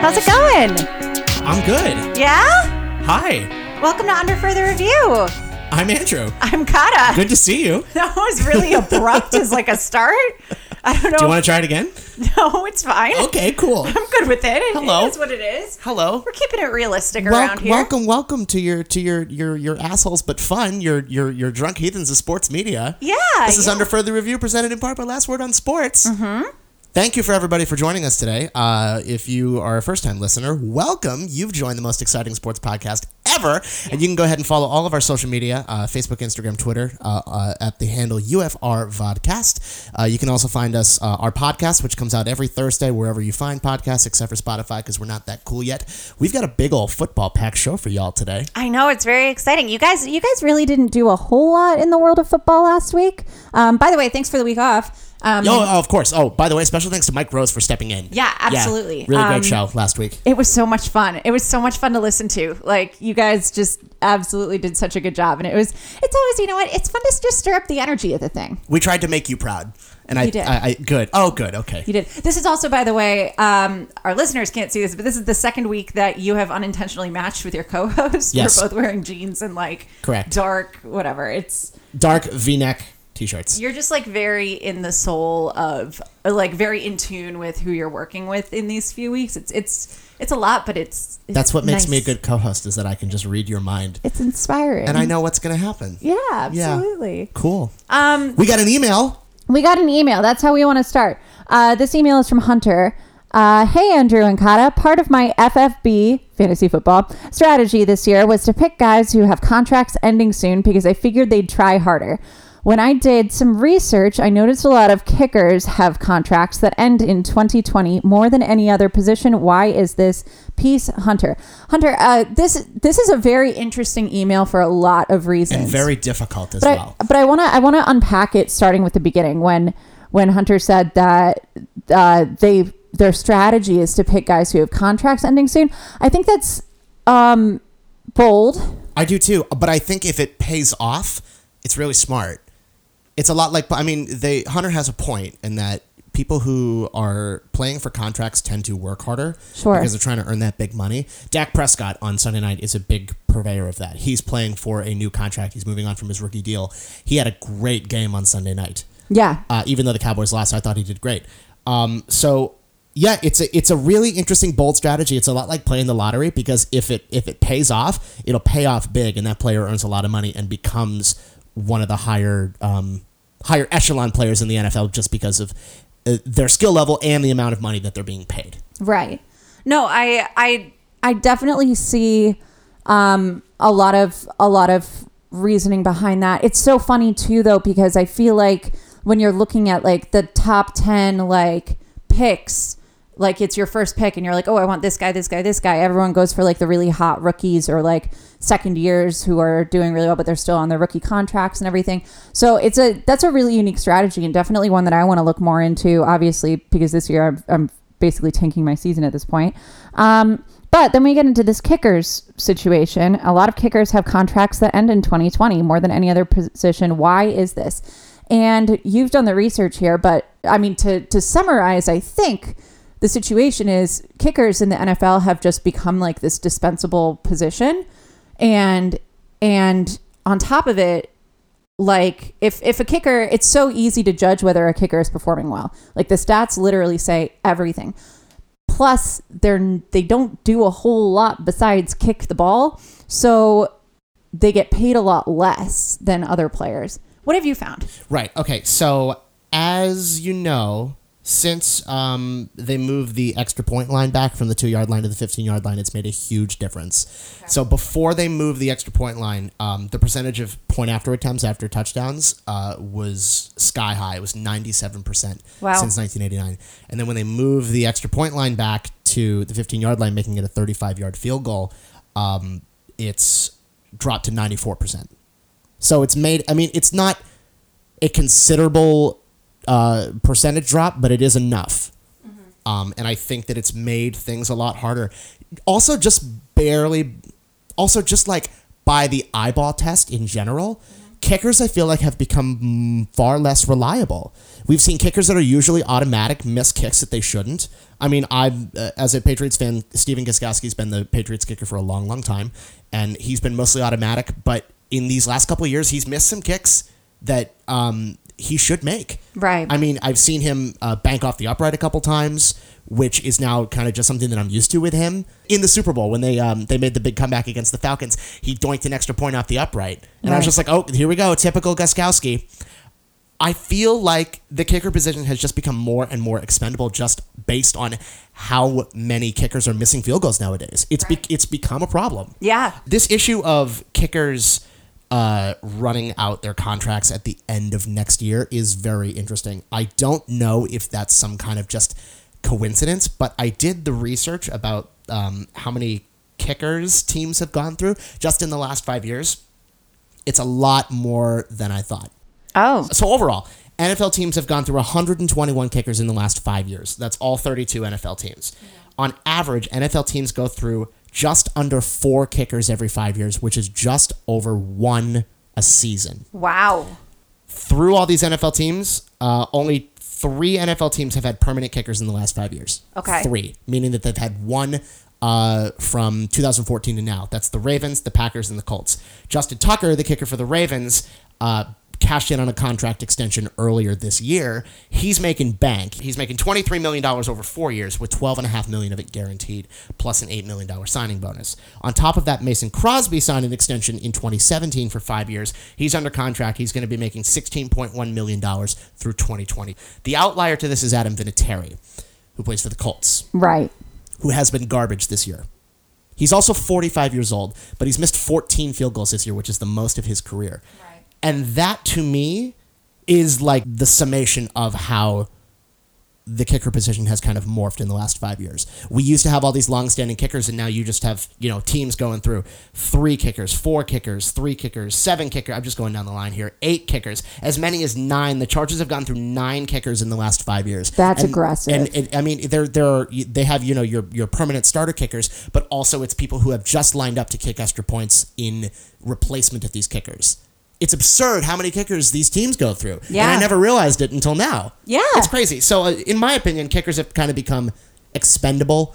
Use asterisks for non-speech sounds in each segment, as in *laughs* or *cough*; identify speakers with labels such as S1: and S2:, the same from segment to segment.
S1: How's it going?
S2: I'm good.
S1: Yeah?
S2: Hi,
S1: Welcome to Under Further Review.
S2: I'm Andrew.
S1: I'm Kata.
S2: Good to see you. *laughs*
S1: That was really abrupt as like a start. I don't know.
S2: Do you want to try it again? *laughs*
S1: no, it's fine.
S2: Okay, cool. *laughs*
S1: I'm good with it. It
S2: Hello.
S1: is what it is.
S2: Hello.
S1: We're keeping it realistic around here.
S2: welcome, welcome to your to your your your assholes but fun. Your your your drunk heathens of sports media.
S1: Yeah.
S2: This is
S1: yeah.
S2: under further review, presented in part by Last Word on Sports. Mm-hmm. Thank you for everybody for joining us today. Uh, if you are a first time listener, welcome. You've joined the most exciting sports podcast ever. And you can go ahead and follow all of our social media uh, Facebook, Instagram, Twitter uh, uh, at the handle UFR Vodcast. Uh, you can also find us, uh, our podcast, which comes out every Thursday wherever you find podcasts, except for Spotify, because we're not that cool yet. We've got a big old football packed show for y'all today.
S1: I know it's very exciting. You guys,
S3: you guys really didn't do a whole lot in the world of football last week. Um, by the way, thanks for the week off. Um,
S2: Oh, oh, of course. Oh, by the way, special thanks to Mike Rose for stepping in.
S1: Yeah, absolutely.
S2: really
S1: Um,
S2: great show last week.
S1: it was so much fun. It was so much fun to listen to. Like you guys just absolutely did such a good job, and it was. It's always, you know what? It's fun to just stir up the energy of the thing.
S2: We tried to make you proud. And I,
S1: did.
S2: I, I, good. Oh, good. Okay.
S1: You did. This is also, by the way, um, our listeners can't see this, but this is the second week that you have unintentionally matched with your co-host. *laughs*
S2: Yes.
S1: We're both wearing jeans and like
S2: Correct.
S1: dark, whatever. It's
S2: Dark V-neck t-shirts.
S1: you're just like very in the soul of, like very in tune with who you're working with in these few weeks. It's it's it's a lot, but it's, it's
S2: That's what makes me a good co-host is that I can just read your mind
S3: it's inspiring.
S2: and I know what's going to happen.
S3: yeah, absolutely.
S2: Cool.
S1: Um,
S2: We got an email.
S3: We got an email. That's how we want to start. Uh, this email is from Hunter. Uh, hey, Andrew and Kata. Part of my FFB, fantasy football, strategy this year was to pick guys who have contracts ending soon because I figured they'd try harder. When I did some research, I noticed a lot of kickers have contracts that end in 2020 more than any other position. Why is this? Peace, Hunter. Hunter, uh, this this is a very interesting email for a lot of reasons
S2: And very difficult as
S3: but
S2: well.
S3: I, but I want to I want to unpack it starting with the beginning when when Hunter said that uh, they their strategy is to pick guys who have contracts ending soon. I think that's um, bold.
S2: I do too, but I think if it pays off, it's really smart. It's a lot like I mean, they Hunter has a point in that people who are playing for contracts tend to work harder
S3: Sure.
S2: because they're trying to earn that big money. Dak Prescott on Sunday night is a big purveyor of that. He's playing for a new contract. He's moving on from his rookie deal. He had a great game on Sunday night.
S3: Yeah,
S2: uh, even though the Cowboys lost, I thought he did great. Um, so yeah, it's a it's a really interesting bold strategy. It's a lot like playing the lottery because if it if it pays off, it'll pay off big, and that player earns a lot of money and becomes one of the higher um, higher echelon players in the NFL just because of uh, their skill level and the amount of money that they're being paid.
S3: right.
S1: no, I I
S3: I definitely see um, a lot of a lot of reasoning behind that. It's so funny too, though, because I feel like when you're looking at like the top ten like picks, like it's your first pick, and you're like, oh, I want this guy, this guy, this guy. Everyone goes for like the really hot rookies or like second years who are doing really well, but they're still on their rookie contracts and everything. So it's a that's a really unique strategy and definitely one that I want to look more into. Obviously, because this year I'm, I'm basically tanking my season at this point. Um, but then we get into this kickers situation. A lot of kickers have contracts that end in 2020 more than any other position. Why is this? And you've done the research here, but I mean, to, to summarize, I think the situation is kickers in the NFL have just become like this dispensable position. And, and on top of it, like if if a kicker it's so easy to judge whether a kicker is performing well like the stats literally say everything plus they're they don't do a whole lot besides kick the ball so they get paid a lot less than other players
S1: what have you found?
S2: Right. Okay. So as you know, since um, they moved the extra point line back from the two yard line to the 15 yard line, it's made a huge difference. So before they moved the extra point line, um, the percentage of point after attempts after touchdowns uh, was sky high. It was 97%
S1: Wow.
S2: since 1989. And then when they moved the extra point line back to the 15 yard line, making it a 35 yard field goal, um, it's dropped to 94%. So it's made, I mean, it's not a considerable uh, percentage drop, but it is enough. Um, and I think that it's made things a lot harder. Also, just barely, also just like by the eyeball test in general, kickers I feel like have become far less reliable. We've seen kickers that are usually automatic miss kicks that they shouldn't. I mean, I've uh, as a Patriots fan, Stephen Gostkowski's been the Patriots kicker for a long, long time, and he's been mostly automatic. But in these last couple years, he's missed some kicks that um, he should make.
S3: Right.
S2: I mean, I've seen him uh, bank off the upright a couple times, which is now kind of just something that I'm used to with him. In the Super Bowl, when they um, they made the big comeback against the Falcons, he doinked an extra point off the upright, and I was just like, oh, here we go, typical Gostkowski. I feel like the kicker position has just become more and more expendable just based on how many kickers are missing field goals nowadays. It's be- it's become a problem.
S1: Yeah.
S2: This issue of kickers uh, running out their contracts at the end of next year is very interesting. I don't know if that's some kind of just coincidence, but I did the research about um, how many kickers teams have gone through just in the last five years. It's a lot more than I thought.
S1: Oh.
S2: So overall, NFL teams have gone through 121 kickers in the last five years. That's all 32 NFL teams. On average, NFL teams go through just under four kickers every five years, which is just over one a season.
S1: Wow.
S2: Through all these NFL teams, uh, only three NFL teams have had permanent kickers in the last five years.
S1: Okay.
S2: Three, meaning that they've had one uh, from 2014 to now. That's the Ravens, the Packers, and the Colts. Justin Tucker, the kicker for the Ravens, uh, cashed in on a contract extension earlier this year. He's making bank. He's making $23 million over four years, with 12.5 million of it guaranteed, plus an $8 million signing bonus. On top of that, Mason Crosby signed an extension in 2017 for five years. He's under contract. He's going to be making $16.1 million through 2020. The outlier to this is Adam Vinatieri, who plays for the Colts
S3: Right.
S2: who has been garbage this year. He's also 45 years old, but he's missed 14 field goals this year, which is the most of his career.
S1: Right.
S2: And that to me is like the summation of how the kicker position has kind of morphed in the last five years. We used to have all these long-standing kickers, and now you just have you know teams going through three kickers, four kickers, three kickers, seven kickers. I'm just going down the line here. Eight kickers, as many as nine. The Chargers have gone through nine kickers in the last five years.
S3: That's
S2: And-
S3: aggressive.
S2: And it, I mean, they're they're they have you know your your permanent starter kickers, but also it's people who have just lined up to kick extra points in replacement of these kickers. It's absurd how many kickers these teams go through. And I never realized it until now.
S1: Yeah.
S2: It's crazy. So, uh, in my opinion, kickers have kind of become expendable.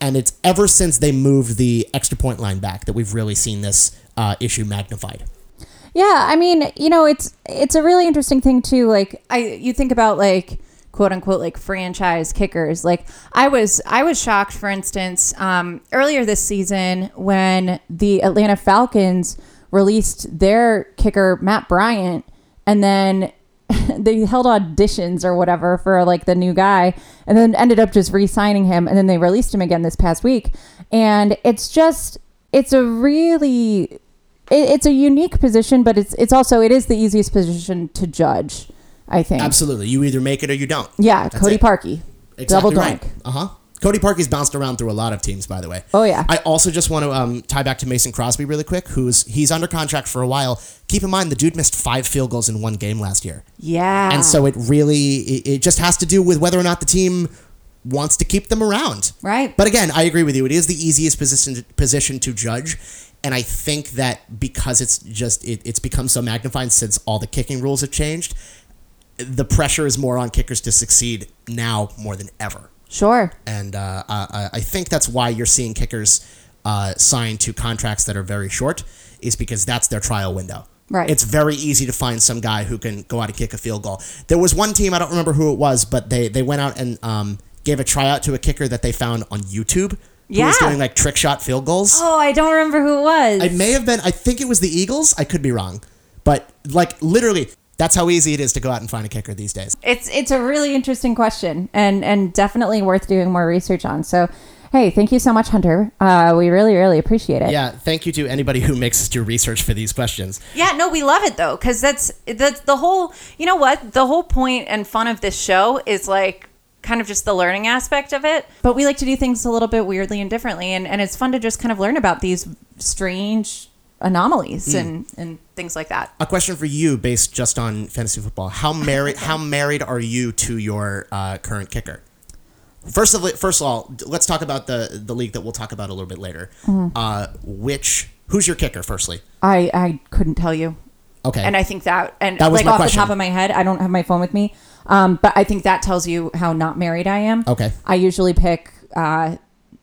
S2: And it's ever since they moved the extra point line back that we've really seen this uh, issue magnified.
S3: Yeah, I mean, you know, it's it's a really interesting thing too. Like, I you think about like quote unquote like franchise kickers. Like, I was I was shocked, for instance, um, earlier this season when the Atlanta Falcons released their kicker Matt Bryant, and then *laughs* they held auditions or whatever for like the new guy, and then ended up just re-signing him, and then they released him again this past week, and it's just it's a really it, it's a unique position, but it's it's also it is the easiest position to judge. I think.
S2: Absolutely. You either make it or you don't.
S3: Yeah,
S2: That's
S3: Cody
S2: it.
S3: Parkey,
S2: Exactly
S3: double
S2: right. Uh huh. Cody Parkey's bounced around through a lot of teams, by the way.
S3: Oh, yeah.
S2: I also just want to um, tie back to Mason Crosby really quick, who's he's under contract for a while. Keep in mind the dude missed five field goals in one game last year,
S1: Yeah.
S2: and so it really it, it just has to do with whether or not the team wants to keep them around.
S1: Right.
S2: But again, I agree with you. It is the easiest position position to judge. And I think that because it's just it, it's become so magnified since all the kicking rules have changed, the pressure is more on kickers to succeed now more than ever
S3: Sure.
S2: and uh, I, I think that's why you're seeing kickers uh, sign to contracts that are very short, is because that's their trial window.
S3: Right.
S2: It's very easy to find some guy who can go out and kick a field goal. There was one team I don't remember who it was, but they they went out and um, gave a tryout to a kicker that they found on YouTube. Who was doing like trick shot field goals.
S1: oh, I don't remember who it was.
S2: It may have been. I think it was the Eagles. I could be wrong, but like literally, that's how easy it is to go out and find a kicker these days.
S3: It's it's a really interesting question and and definitely worth doing more research on. So, hey, thank you so much, Hunter. Uh, we really really appreciate it.
S2: Yeah, thank you to anybody who makes us do research for these questions.
S1: Yeah, no, we love it though, because that's that's the whole. You know what? The whole point and fun of this show is like kind of just the learning aspect of it.
S3: But we like to do things a little bit weirdly and differently, and, and it's fun to just kind of learn about these strange anomalies and
S1: and things like that.
S2: A question for you, based just on fantasy football. How married? how married are you to your uh, current kicker? First of first of all, let's talk about the the league that we'll talk about a little bit later. Uh, which who's your kicker? Firstly,
S3: I I couldn't tell you.
S2: Okay.
S3: And I think that and
S2: That was
S3: like off
S2: question.
S3: the top of my head, I don't have my phone with me. Um, but I think that tells you how not married I am.
S2: Okay.
S3: I usually pick uh,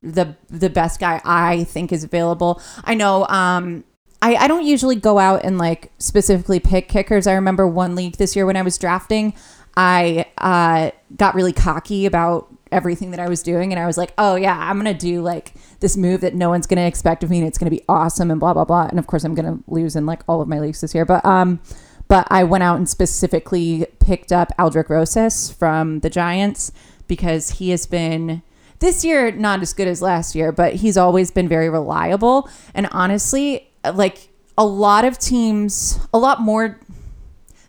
S3: the the best guy I think is available. I know um, I, I don't usually go out and like specifically pick kickers. I remember one league this year when I was drafting, I uh, got really cocky about everything that I was doing, and I was like, "Oh yeah, I'm gonna do like this move that no one's gonna expect of me, and it's gonna be awesome," and blah blah blah. And of course, I'm gonna lose in like all of my leagues this year, but um, but I went out and specifically picked up Aldrick Rosas from the Giants because he has been this year not as good as last year, but he's always been very reliable. And honestly, like a lot of teams, a lot more,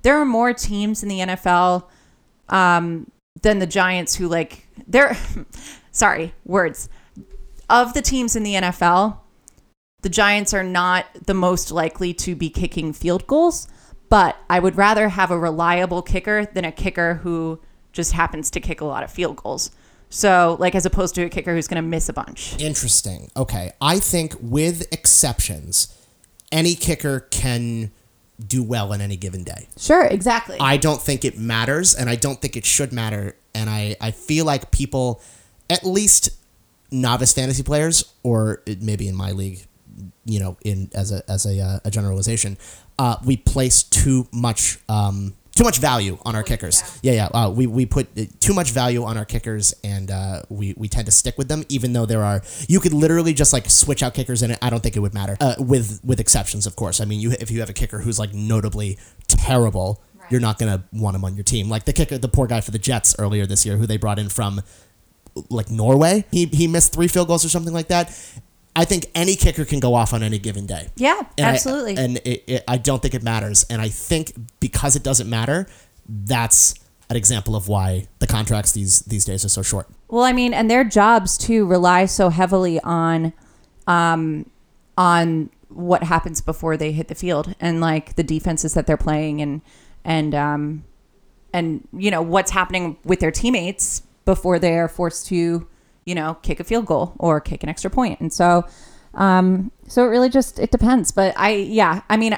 S3: there are more teams in the NFL um, than the Giants who like they're *laughs* sorry words of the teams in the NFL. The Giants are not the most likely to be kicking field goals, but I would rather have a reliable kicker than a kicker who just happens to kick a lot of field goals. So, like, as opposed to a kicker who's going to miss a bunch.
S2: Interesting. Okay. I think with exceptions, any kicker can do well in any given day.
S3: Sure, exactly.
S2: I don't think it matters, and I don't think it should matter. And I, I feel like people, at least novice fantasy players, or it- maybe in my league, you know, in as a as a, uh, a generalization, uh, we place too much um, too much value on our kickers. Yeah, yeah. Uh, we we put uh, too much value on our kickers, and uh, we we tend to stick with them, even though there are you could literally just like switch out kickers, and I don't think it would matter. Uh, with with exceptions, of course. I mean, you if you have a kicker who's like notably terrible. You're not gonna want him on your team, like the kicker, the poor guy for the Jets earlier this year, who they brought in from like Norway. He he missed three field goals or something like that. I think any kicker can go off on any given day.
S3: yeah,
S2: And I-
S3: absolutely.
S2: and it, it, I don't think it matters. And I think because it doesn't matter, that's an example of why the contracts these these days are so short.
S3: Well, I mean, and their jobs too rely so heavily on, um, on what happens before they hit the field and like the defenses that they're playing and and um, and you know what's happening with their teammates before they are forced to, you know, kick a field goal or kick an extra point. And so, um, so it really just it depends. But I, yeah, I mean,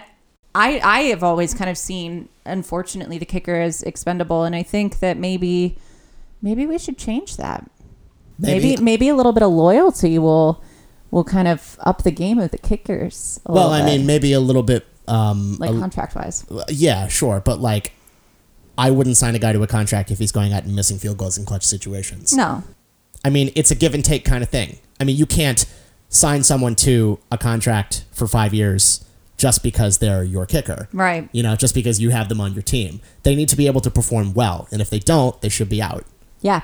S3: I I have always kind of seen, unfortunately, the kicker as expendable, and I think that maybe maybe we should change that. Maybe
S2: Maybe.
S3: maybe, a little bit of loyalty will will kind of up the game of the kickers.
S2: Well, I
S3: bit,
S2: mean, maybe a little bit. Um,
S3: like contract wise.
S2: yeah, sure, but like, I wouldn't sign a guy to a contract if he's going out and missing field goals in clutch situations.
S3: No,
S2: I mean, it's a give and take kind of thing. I mean, you can't sign someone to a contract for five years just because they're your kicker.
S3: right.
S2: You know, just because you have them on your team. They need to be able to perform well. And if they don't, they should be out.
S3: Yeah.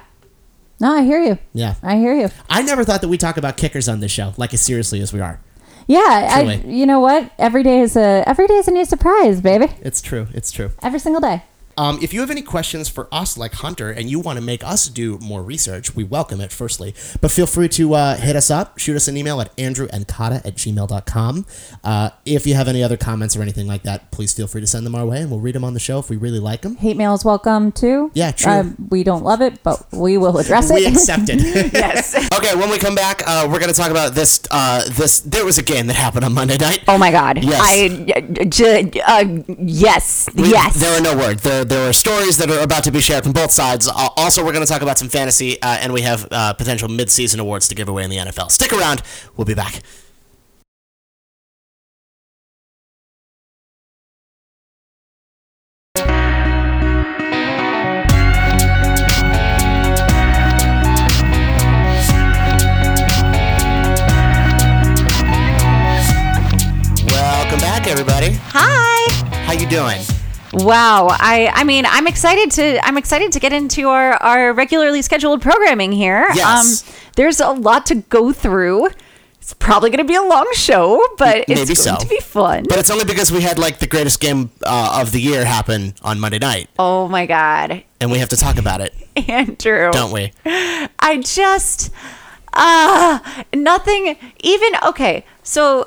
S3: No, I hear you.
S2: Yeah.
S3: I hear you.
S2: I never thought that we talk about kickers on this show, like as seriously as we are.
S3: Yeah, I, you know what? Every day is a every day is a new surprise, baby.
S2: It's true. It's true.
S3: Every single day.
S2: Um, if you have any questions for us, like Hunter, and you want to make us do more research, we welcome it, firstly. But feel free to uh, hit us up, shoot us an email at andrewandkata at gmail.com. Uh, if you have any other comments or anything like that, please feel free to send them our way, and we'll read them on the show if we really like them.
S3: Hate mail is welcome too.
S2: Yeah, true.
S3: Um, we don't love it, but we will address it.
S2: We accept it. *laughs*
S1: Yes. *laughs*
S2: okay, when we come back, uh, we're going to talk about this. Uh, this There was a game that happened on Monday night.
S1: Oh my God.
S2: Yes.
S1: I uh, j- uh, yes.
S2: We-
S1: yes.
S2: There are no words. There, there are stories that are about to be shared from both sides. Uh, also, we're going to talk about some fantasy, uh, and we have uh, potential mid-season awards to give away in the NFL. Stick around. We'll be back. Welcome back, everybody.
S1: Hi.
S2: How you doing?
S1: Wow. I I mean, I'm excited to I'm excited to get into our our regularly scheduled programming here. Um,
S2: Yes.
S1: there's a lot to go through. It's probably going to be a long show, but it's
S2: Maybe
S1: going
S2: so.
S1: to be fun.
S2: But it's only because we had like the greatest game uh, of the year happen on Monday night,
S1: oh my god.
S2: and we have to talk about it, *laughs*
S1: Andrew.
S2: don't we?
S1: I just uh nothing even okay. So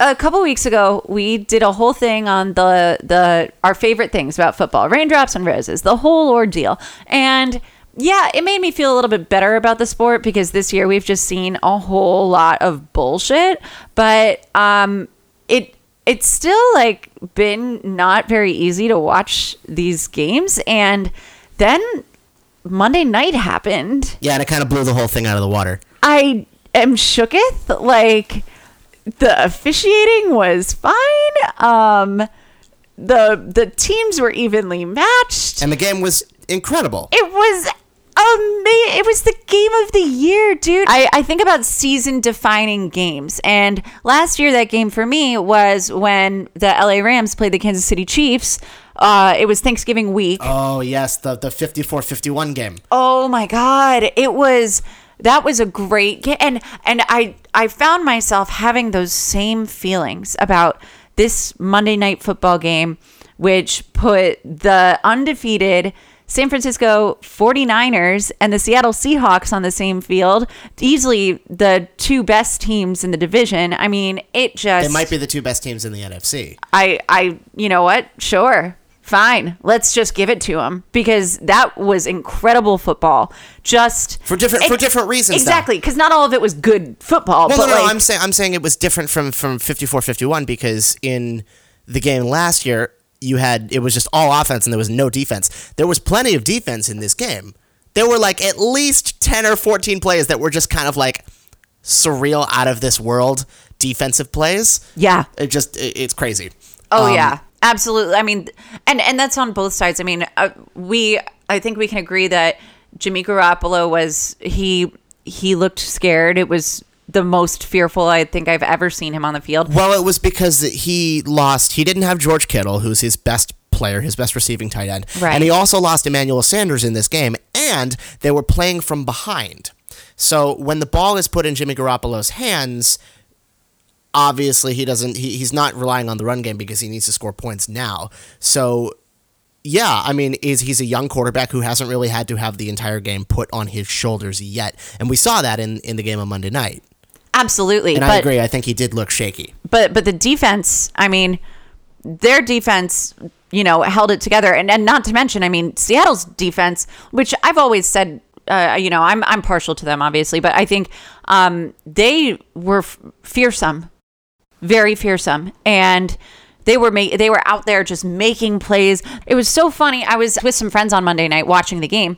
S1: a couple weeks ago we did a whole thing on the the our favorite things about football, raindrops and roses, the whole ordeal. And yeah, it made me feel a little bit better about the sport because this year we've just seen a whole lot of bullshit, but um it
S3: it's still like been not very easy to watch these games and then Monday night happened.
S2: Yeah, and it kind of blew the whole thing out of the water.
S3: I am shooketh. Like the officiating was fine. Um the the teams were evenly matched.
S2: And the game was incredible.
S3: It was amazing. It was the game of the year, dude. I, I think about season defining games. And last year, that game for me was when the LA Rams played the Kansas City Chiefs. Uh, it was Thanksgiving week.
S2: Oh, yes, the, the 54 51 game.
S3: Oh my god, it was that was a great game and and I I found myself having those same feelings about this Monday night football game which put the undefeated San Francisco 49ers and the Seattle Seahawks on the same field, easily the two best teams in the division. I mean, it just
S2: It might be the two best teams in the NFC.
S3: I, I, you know what? Sure. Fine. Let's just give it to him because that was incredible football. Just
S2: For different- for different reasons.
S3: Exactly, because not all of it was good football.
S2: Well,
S3: but
S2: no, no,
S3: like,
S2: I'm saying I'm saying it was different from from 54-51 because in the game last year you had it was just all offense and there was no defense. There was plenty of defense in this game. There were like at least 10 or 14 plays that were just kind of like surreal out of this world defensive plays.
S3: yeah.
S2: It just it- it's crazy.
S3: Oh
S2: Um,
S3: yeah, absolutely. I mean, and and that's on both sides. I mean, uh, we I think we can agree that Jimmy Garoppolo was he he looked scared. It was the most fearful I think I've ever seen him on the field.
S2: Well, it was because he lost. He didn't have George Kittle, who's his best player, his best receiving tight end,
S3: Right.
S2: and he also lost Emmanuel Sanders in this game. And they were playing from behind. So when the ball is put in Jimmy Garoppolo's hands, obviously he doesn't. He, he's not relying on the run game because he needs to score points now. So. Yeah, I mean, is he's a young quarterback who hasn't really had to have the entire game put on his shoulders yet, and we saw that in, in the game on Monday night.
S3: Absolutely,
S2: And
S3: but
S2: I agree. I think he did look shaky.
S3: but but the defense i mean their defense you know held it together and, and not to mention i mean seattle's defense which i've always said uh, you know i'm i'm partial to them obviously but i think um they were f- fearsome very fearsome. And they were ma- they were out there just making plays. It was so funny. I was with some friends on monday night watching the game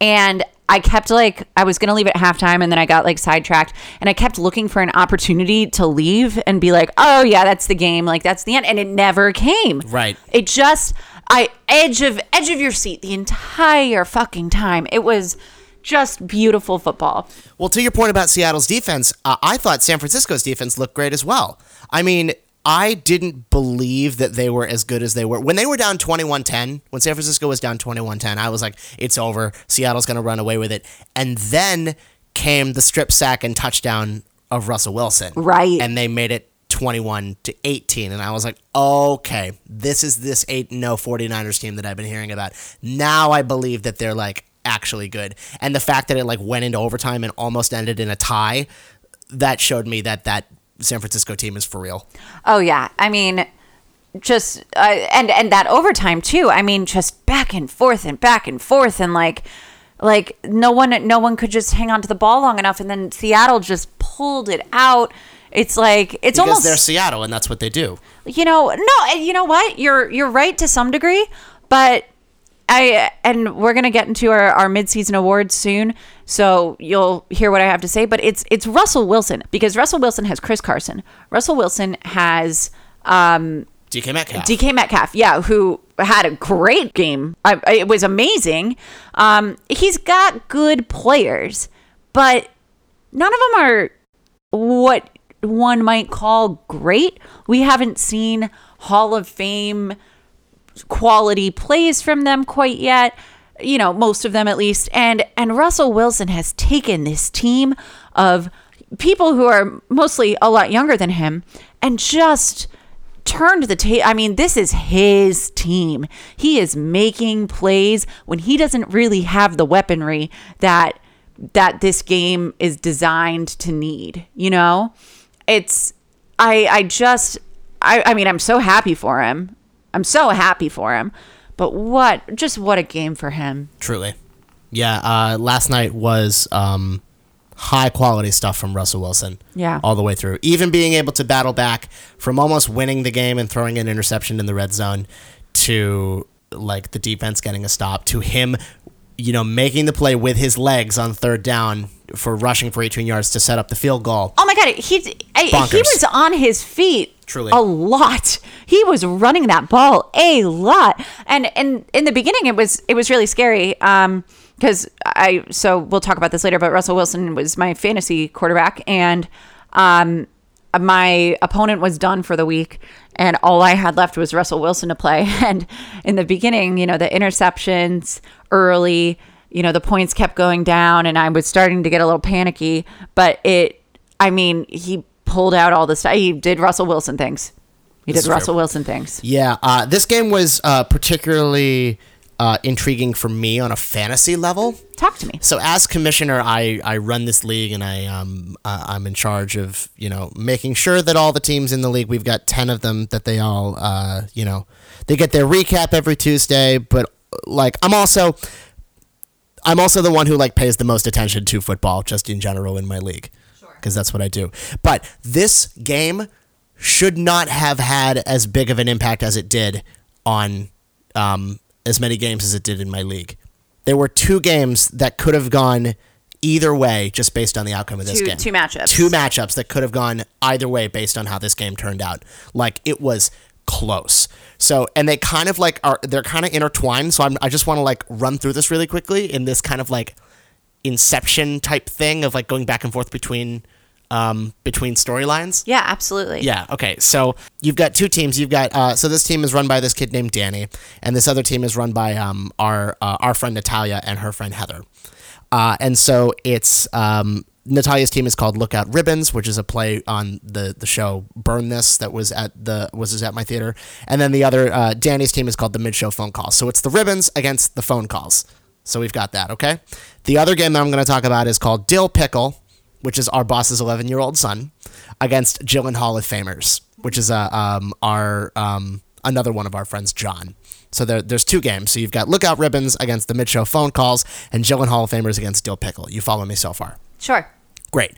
S3: and i kept like i was gonna leave at halftime and then i got like sidetracked and i kept looking for an opportunity to leave and be like oh yeah that's the game. Like that's the end. And it never came.
S2: Right.
S3: it just i edge of edge of your seat the entire fucking time. It was just beautiful football
S2: Well, to your point about Seattle's defense, uh, I thought San Francisco's defense looked great as well. I mean, I didn't believe that they were as good as they were. When they were down 21 10, when San Francisco was down 21 10, I was like, it's over. Seattle's going to run away with it. And then came the strip sack and touchdown of Russell Wilson.
S3: Right.
S2: And they made it 21 to 18 and I was like, "Okay, this is this 8 no 49ers team that I've been hearing about. Now I believe that they're like actually good." And the fact that it like went into overtime and almost ended in a tie, that showed me that that San Francisco team is for real.
S3: Oh yeah, I mean, just uh, and and that overtime too. I mean, just back and forth and back and forth and like like no one no one could just hang on to the ball long enough, and then Seattle just pulled it out. It's like it's
S2: Because
S3: almost
S2: they're Seattle and that's what they do.
S3: you know no and you know what you're you're right to some degree, but. I and we're gonna get into our, our midseason awards soon, so you'll hear what I have to say. But it's it's Russell Wilson because Russell Wilson has Chris Carson. Russell Wilson has um,
S2: DK Metcalf.
S3: DK Metcalf, yeah, who had a great game. I, it was amazing. Um, he's got good players, but none of them are what one might call great. We haven't seen Hall of Fame quality plays from them quite yet you know most of them at least. And and Russell Wilson has taken this team of people who are mostly a lot younger than him and just turned the tape I mean this is his team. He is making plays when he doesn't really have the weaponry that that this game is designed to need you know? It's I I just I I mean I'm so happy for him. I'm so happy for him. But what just what a game for him.
S2: Truly. Yeah, uh, last night was um, high quality stuff from Russell Wilson.
S3: Yeah.
S2: All the way through. Even being able to battle back from almost winning the game and throwing an interception in the red zone to like the defense getting a stop to him, you know, making the play with his legs on third down for rushing for 18 yards to set up the field goal.
S3: Oh my god, he I, he was on his feet
S2: Truly.
S3: a lot. He was running that ball a lot, and and in the beginning it was it was really scary. Um, because I so we'll talk about this later, but Russell Wilson was my fantasy quarterback, and um, my opponent was done for the week, and all I had left was Russell Wilson to play. *laughs* And in the beginning, you know, the interceptions early, you know, the points kept going down, and I was starting to get a little panicky. But it, I mean, he pulled out all the stuff. He did Russell Wilson things. He did Russell. Wilson things.
S2: Yeah, uh, this game was uh, particularly uh, intriguing for me on a fantasy level.
S3: Talk to me.
S2: So as commissioner, I, I run this league and I um uh, I'm in charge of you know making sure that all the teams in the league we've got ten of them that they all uh you know they get their recap every Tuesday. But like I'm also I'm also the one who like pays the most attention to football just in general in my league because that's what I do. But this game should not have had as big of an impact as it did on um, as many games as it did in my league. There were two games that could have gone either way just based on the outcome of this
S3: Two-
S2: game.
S3: two matchups.
S2: Two matchups that could have gone either way based on how this game turned out. Like it was close. So and they kind of like are they're kind of intertwined. So I'm, I just want to like run through this really quickly in this kind of like inception type thing of like going back and forth between um between storylines.
S3: Yeah, absolutely.
S2: Yeah. Okay. So you've got two teams. You've got uh, so this team is run by this kid named Danny, and this other team is run by um, our uh, our friend Natalia and her friend Heather. Uh, and so it's um, Natalia's team is called Lookout Ribbons, which is a play on the the show Burn This that was at the was at my theater. And then the other uh, Danny's team is called the Mid Show Phone Calls. So it's the ribbons against the phone calls. So we've got that. Okay. The other game that I'm going to talk about is called Dill Pickle which is our boss's 11 year old son, against Gillen Hall of Famers, which is uh, um, our um, another one of our friends, John. So there, there's two games. So you've got Lookout Ribbons against the Mid Show Phone Calls, and Gillen Hall of Famers against Dill Pickle. You follow me so far?
S3: Sure.
S2: Great.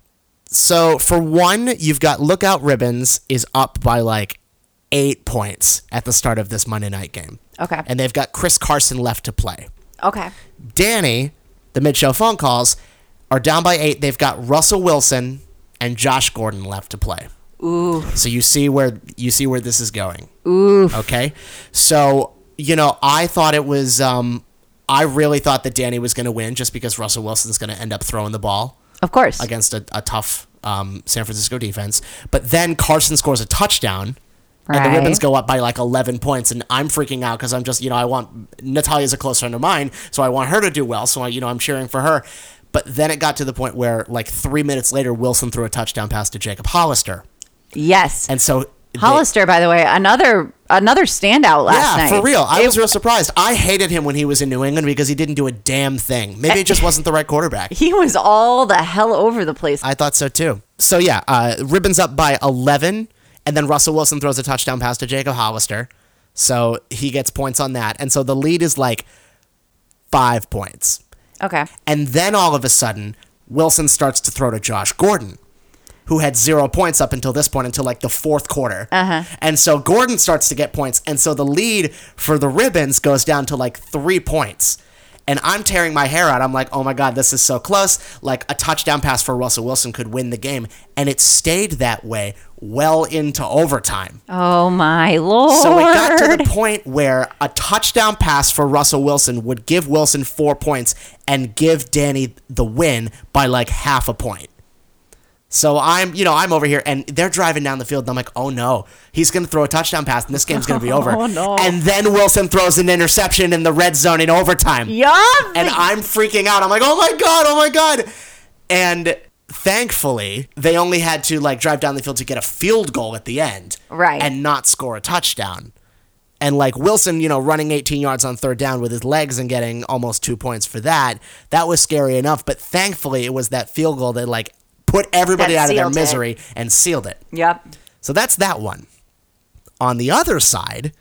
S2: So for one, you've got Lookout Ribbons is up by like eight points at the start of this Monday night game.
S3: Okay.
S2: And they've got Chris Carson left to play.
S3: Okay.
S2: Danny, the mid show phone calls, are down by eight. They've got Russell Wilson and Josh Gordon left to play.
S3: Ooh.
S2: So you see where you see where this is going.
S3: Ooh.
S2: Okay. So, you know, I thought it was um I really thought that Danny was gonna win just because Russell Wilson's gonna end up throwing the ball
S3: Of course.
S2: against a, a tough um, San Francisco defense. But then Carson scores a touchdown. And the ribbons go up by like 11 points, and I'm freaking out because I'm just, you know, I want Natalia's a close friend of mine, so I want her to do well. So, I, you know, I'm cheering for her. But then it got to the point where, like, three minutes later, Wilson threw a touchdown pass to Jacob Hollister.
S3: yes.
S2: And so. they-
S3: Hollister, by the way, another another standout last
S2: yeah,
S3: night.
S2: for real. I
S3: It-
S2: was real surprised. I hated him when he was in New England because he didn't do a damn thing. Maybe it just *laughs* wasn't the right quarterback.
S3: He was all the hell over the place.
S2: I thought so too. So yeah, uh, Ribbons up by 11, and then Russell Wilson throws a touchdown pass to Jacob Hollister. So he gets points on that. And so the lead is like five points.
S3: okay.
S2: And then all of a sudden, Wilson starts to throw to Josh Gordon, who had zero points up until this point, until like the fourth quarter.
S3: Uh-huh.
S2: And so Gordon starts to get points. And so the lead for the Ribbons goes down to like three points. And I'm tearing my hair out. I'm like, oh my God, this is so close. Like a touchdown pass for Russell Wilson could win the game. And it stayed that way well into overtime.
S3: Oh my lord.
S2: So it got to the point where a touchdown pass for Russell Wilson would give Wilson four points and give Danny the win by like half a point. So I'm, you know, I'm over here and they're driving down the field and I'm like, oh no, he's going to throw a touchdown pass and this game's going to be *laughs* oh, over.
S3: Oh, no.
S2: And then Wilson throws an interception in the red zone in overtime.
S3: Yup.
S2: And I'm freaking out. I'm like, oh my God, oh my God. And thankfully, they only had to like drive down the field to get a field goal at the end.
S3: Right.
S2: And not score a touchdown. And like Wilson, you know, running 18 yards on third down with his legs and getting almost two points for that, that was scary enough. But thankfully, it was that field goal that like put everybody
S3: That
S2: out of their
S3: sealed it.
S2: misery and sealed it.
S3: Yep.
S2: So that's that one. On the other side,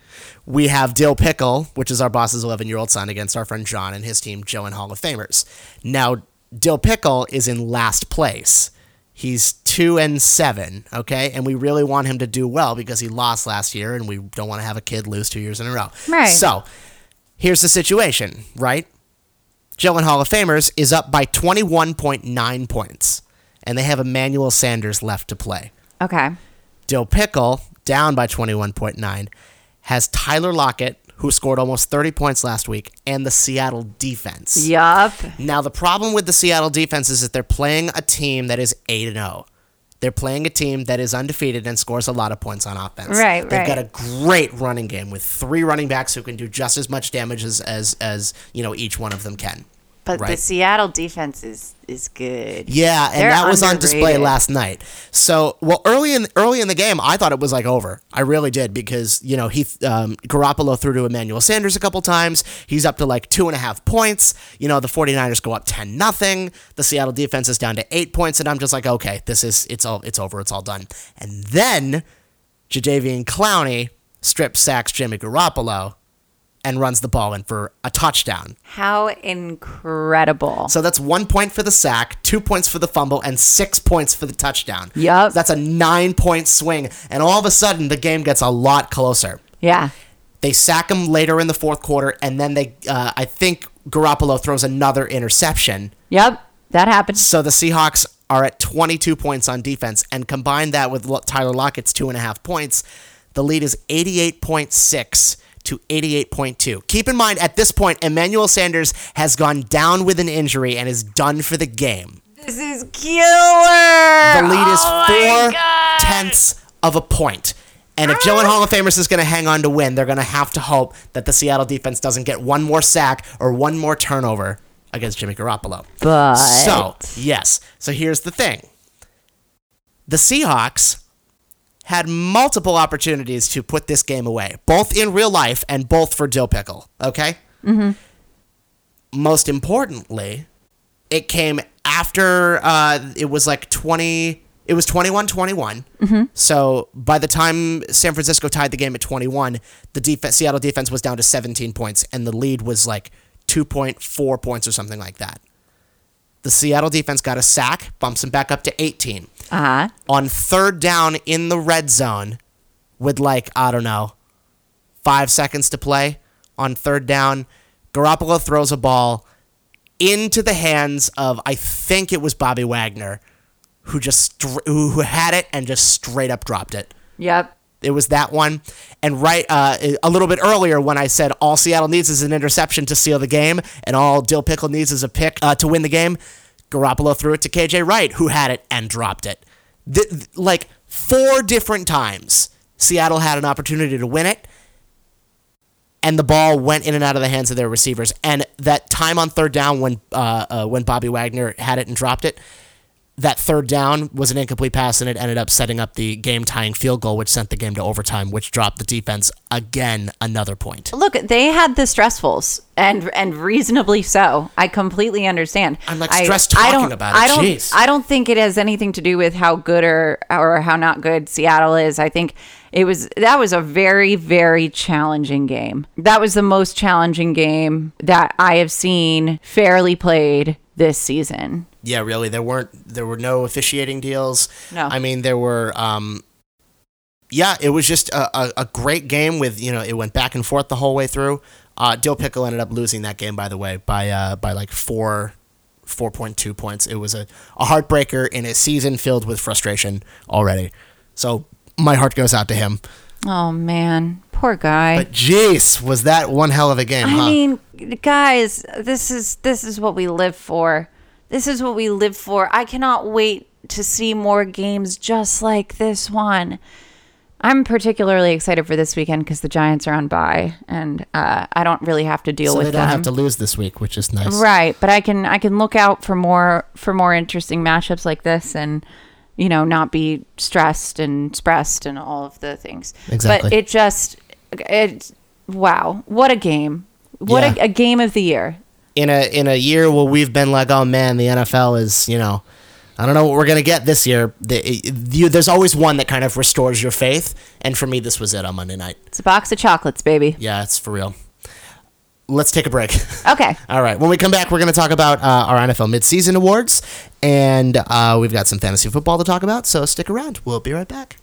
S2: we have Dill Pickle, which is our boss's 11 year old son, against our friend John and his team, Joe and Hall of Famers. Now, Dill Pickle is in last place. He's two and seven, okay, and we really want him to do well because he lost last year, and we don't want to have a kid lose two years in a row.
S3: Right.
S2: So, here's the situation, right? Joe and Hall of Famers is up by 21.9 points, and they have Emmanuel Sanders left to play.
S3: Okay.
S2: Dill Pickle, down by 21.9, has Tyler Lockett, who scored almost 30 points last week, and the Seattle defense.
S3: Yup.
S2: Now, the problem with the Seattle defense is that they're playing a team that is 8 0. They're playing a team that is undefeated and scores a lot of points on offense.
S3: Right,
S2: They've
S3: right.
S2: got a great running game with three running backs who can do just as much damage as as, as you know each one of them can.
S3: But the Seattle defense is is good.
S2: Yeah, and
S3: They're
S2: that was on display last night. So, well, early in early in the game, I thought it was like over. I really did because you know he um, Garoppolo threw to Emmanuel Sanders a couple times. He's up to like two and a half points. You know the 49ers go up ten nothing. The Seattle defense is down to eight points, and I'm just like, okay, this is it's all it's over. It's all done. And then Jadeveon Clowney strip sacks Jimmy Garoppolo and runs the ball in for a touchdown.
S3: How incredible.
S2: So that's one point for the sack, two points for the fumble, and six points for the touchdown.
S3: Yup.
S2: That's a nine point swing. And all of a sudden, the game gets a lot closer.
S3: yeah.
S2: They sack him later in the fourth quarter, and then they, uh, I think Garoppolo throws another interception.
S3: Yep. That happened.
S2: So the Seahawks are at 22 points on defense, and combine that with Tyler Lockett's two and a half points, the lead is 88.6 to 88.2. Keep in mind, at this point, Emmanuel Sanders has gone down with an injury and is done for the game.
S3: This is killer.
S2: The lead is
S3: Oh
S2: four tenths of a point. And if Jalen Hall of Famers is going to hang on to win, they're going to have to hope that the Seattle defense doesn't get one more sack or one more turnover against Jimmy Garoppolo.
S3: But
S2: So, yes. So here's the thing the Seahawks had multiple opportunities to put this game away, both in real life and both for Dill Pickle. Okay? Mm-hmm. Most importantly, it came after uh, it was like 20. It was 21 21. So by the time San Francisco tied the game at 21, the def- Seattle defense was down to 17 points, and the lead was like 2.4 points or something like that. The Seattle defense got a sack, bumps them back up to 18.
S3: Uh-huh.
S2: On third down in the red zone, with like, I don't know, five seconds to play on third down, Garoppolo throws a ball into the hands of, I think it was Bobby Wagner, who just who had it and just straight up dropped it.
S3: Yep.
S2: It was that one. And right uh, a little bit earlier, when I said all Seattle needs is an interception to seal the game, and all Dill Pickle needs is a pick uh, to win the game, Garoppolo threw it to KJ Wright, who had it and dropped it. Like four different times, Seattle had an opportunity to win it, and the ball went in and out of the hands of their receivers. And that time on third down when uh, uh, when Bobby Wagner had it and dropped it, that third down was an incomplete pass and it ended up setting up the game tying field goal, which sent the game to overtime, which dropped the defense again another point.
S3: Look, they had the stressfuls, and and reasonably so. I completely understand.
S2: I'm, like,
S3: I-
S2: stressed
S3: I
S2: talking
S3: don't-
S2: about it.
S3: I don't.
S2: Jeez.
S3: I don't think it has anything to do with how good or or how not good Seattle is. I think it was that was a very very challenging game. That was the most challenging game that I have seen fairly played this season.
S2: Yeah, really. There weren't there were no officiating deals.
S3: No.
S2: I mean there were um yeah, it was just a, a, a great game with you know it went back and forth the whole way through. Uh, Dill Pickle ended up losing that game by the way by uh, by like four four point two points. It was a, a heartbreaker in a season filled with frustration already. So my heart goes out to him.
S3: Oh man, poor guy.
S2: But jeez, was that one hell of a game,
S3: I
S2: huh?
S3: mean, guys, this is this is what we live for. This is what we live for. I cannot wait to see more games just like this one. I'm particularly excited for this weekend because the Giants are on bye, and uh, I don't really have to deal
S2: so
S3: with
S2: they don't
S3: them.
S2: have to lose this week, which is nice.
S3: Right, but I can I can look out for more for more interesting matchups like this, and you know not be stressed and stressed and all of the things.
S2: Exactly.
S3: But it just it wow, what a game! What
S2: Yeah.
S3: a, a game of the year.
S2: In a in a year where we've been like, oh man, the NFL is you know, I don't know what we're gonna get this year. The, you, there's always one that kind of restores your faith, and for me, this was it on Monday night.
S3: It's a box of chocolates, baby.
S2: Yeah, it's for real. let's take a break. *laughs*
S1: Okay.
S2: All right. When we come back, we're going to talk about uh, our NFL midseason awards, and uh, we've got some fantasy football to talk about. So stick around. We'll be right back.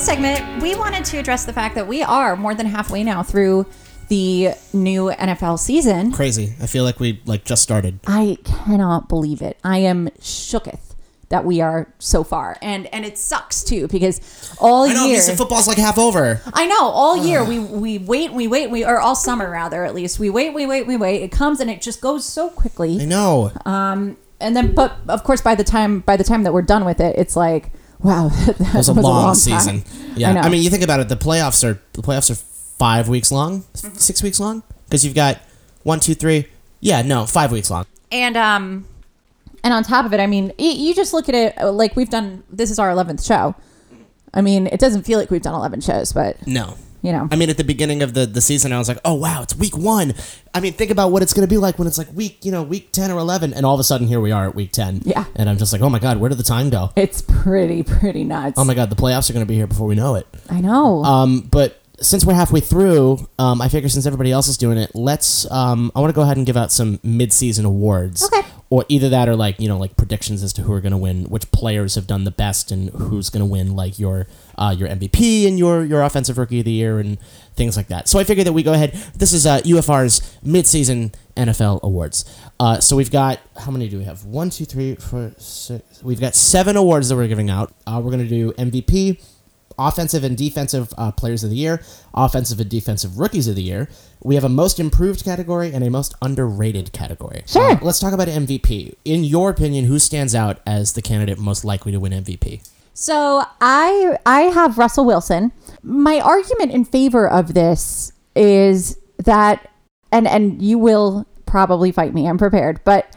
S4: This segment, we wanted to address the fact that we are more than halfway now through the new NFL season.
S2: Crazy. I feel like we like just started.
S3: I cannot believe it. I am shooketh that we are so far, and and it sucks too because all
S2: I know.
S3: year
S2: Because football's like half over.
S3: I know all year we we wait, we wait, we or all summer rather at least we wait, we wait, we wait. It comes and it just goes so quickly.
S2: I know.
S3: Um, and then but of course by the time by the time that we're done with it, it's like wow, that *laughs*
S2: It was a long, season.
S3: time.
S2: Yeah.
S3: I.
S2: I mean, you think about it. The playoffs are the playoffs are five weeks long,
S3: Mm-hmm.
S2: six weeks long, because you've got one, two, three. Yeah, no, five weeks long.
S3: And um, and on top of it, I mean, y- you just look at it uh, like we've done. This is our eleventh show. I mean, it doesn't feel like we've done eleven shows, but
S2: No.
S3: You know,
S2: I mean, at the beginning of the, the season, I was like, oh, wow, it's week one. I mean, think about what it's going to be like when it's like week, you know, week 10 or 11. And all of a sudden, here we are at week 10.
S3: Yeah.
S2: And I'm just like, oh my God, where did the time go?
S3: it's pretty pretty nuts.
S2: Oh my God, the playoffs are going to be here before we know it.
S3: I know.
S2: Um, but since we're halfway through, um, I figure since everybody else is doing it, let's. Um, I want to go ahead and give out some mid-season awards.
S3: Okay.
S2: Or either that, or like you know, like predictions as to who are going to win, which players have done the best, and who's going to win, like your uh, your MVP and your your offensive rookie of the year and things like that. So I figured that we go ahead. This is uh, UFR's mid-season NFL awards. Uh, so we've got how many do we have? One, two, three, four, six. We've got seven awards that we're giving out. Uh, we're going to do MVP, offensive and defensive uh, players of the year, offensive and defensive rookies of the year. We have a most improved category and a most underrated category.
S3: Sure.
S2: Uh, let's talk about MVP. In your opinion, who stands out as the candidate most likely to win MVP?
S3: So I I have Russell Wilson. My argument in favor of this is that and and you will probably fight me. I'm prepared, but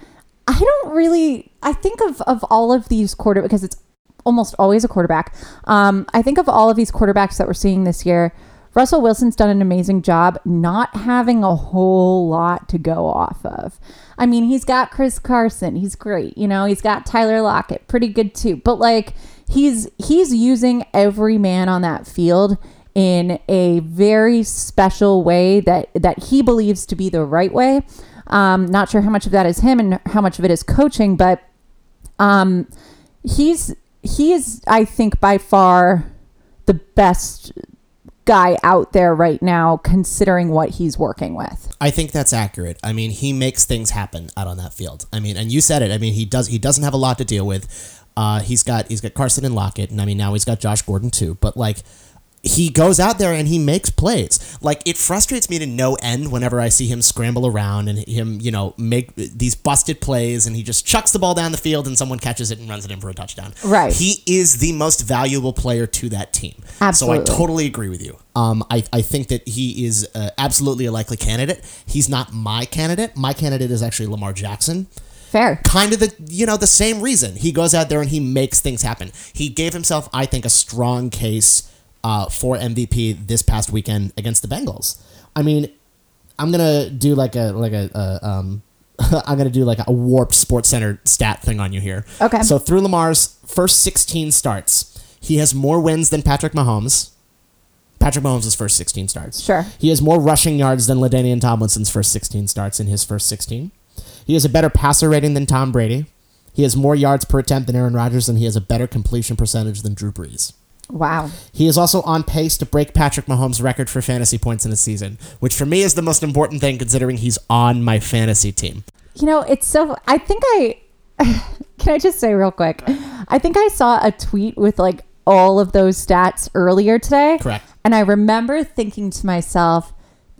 S3: I don't really I think of of all of these quarter because it's almost always a quarterback. Um, I think of all of these quarterbacks that we're seeing this year. Russell Wilson's done an amazing job not having a whole lot to go off of. I mean, he's got Chris Carson, he's great. You know, he's got Tyler Lockett, pretty good too. But like he's he's using every man on that field in a very special way that that he believes to be the right way. Um, not sure how much of that is him and how much of it is coaching, but um, he's he is I think by far the best guy out there right now considering what he's working with.
S2: I think that's accurate. I mean, he makes things happen out on that field. I mean, and you said it. I mean, he does. He doesn't have a lot to deal with. Uh, he's got he's got Carson and Lockett, and I mean now he's got Josh Gordon too. But like, he goes out there and he makes plays. Like it frustrates me to no end whenever I see him scramble around and him, you know, make these busted plays, and he just chucks the ball down the field and someone catches it and runs it in for a touchdown.
S3: Right.
S2: He is the most valuable player to that team. Absolutely. So I totally agree with you. Um, I, I think that he is uh, absolutely a likely candidate. He's not my candidate. My candidate is actually Lamar Jackson.
S3: Fair.
S2: Kind of the you know the same reason he goes out there and he makes things happen. He gave himself, I think, a strong case uh, for MVP this past weekend against the Bengals. I mean, I'm gonna do like a like a, a um, *laughs* I'm gonna do like a warped Sports Center stat thing on you here.
S3: Okay.
S2: So through Lamar's first 16 starts, he has more wins than Patrick Mahomes. Patrick Mahomes' first 16 starts.
S3: Sure.
S2: He has more rushing yards than LaDainian Tomlinson's first 16 starts in his first 16. He has a better passer rating than Tom Brady. He has more yards per attempt than Aaron Rodgers, and he has a better completion percentage than Drew Brees.
S3: Wow.
S2: He is also on pace to break Patrick Mahomes' record for fantasy points in a season, which for me is the most important thing considering he's on my fantasy team.
S3: You know, it's so. I think I. *laughs* Can I just say real quick? I think I saw a tweet with like all of those stats earlier today.
S2: Correct.
S3: And I remember thinking to myself,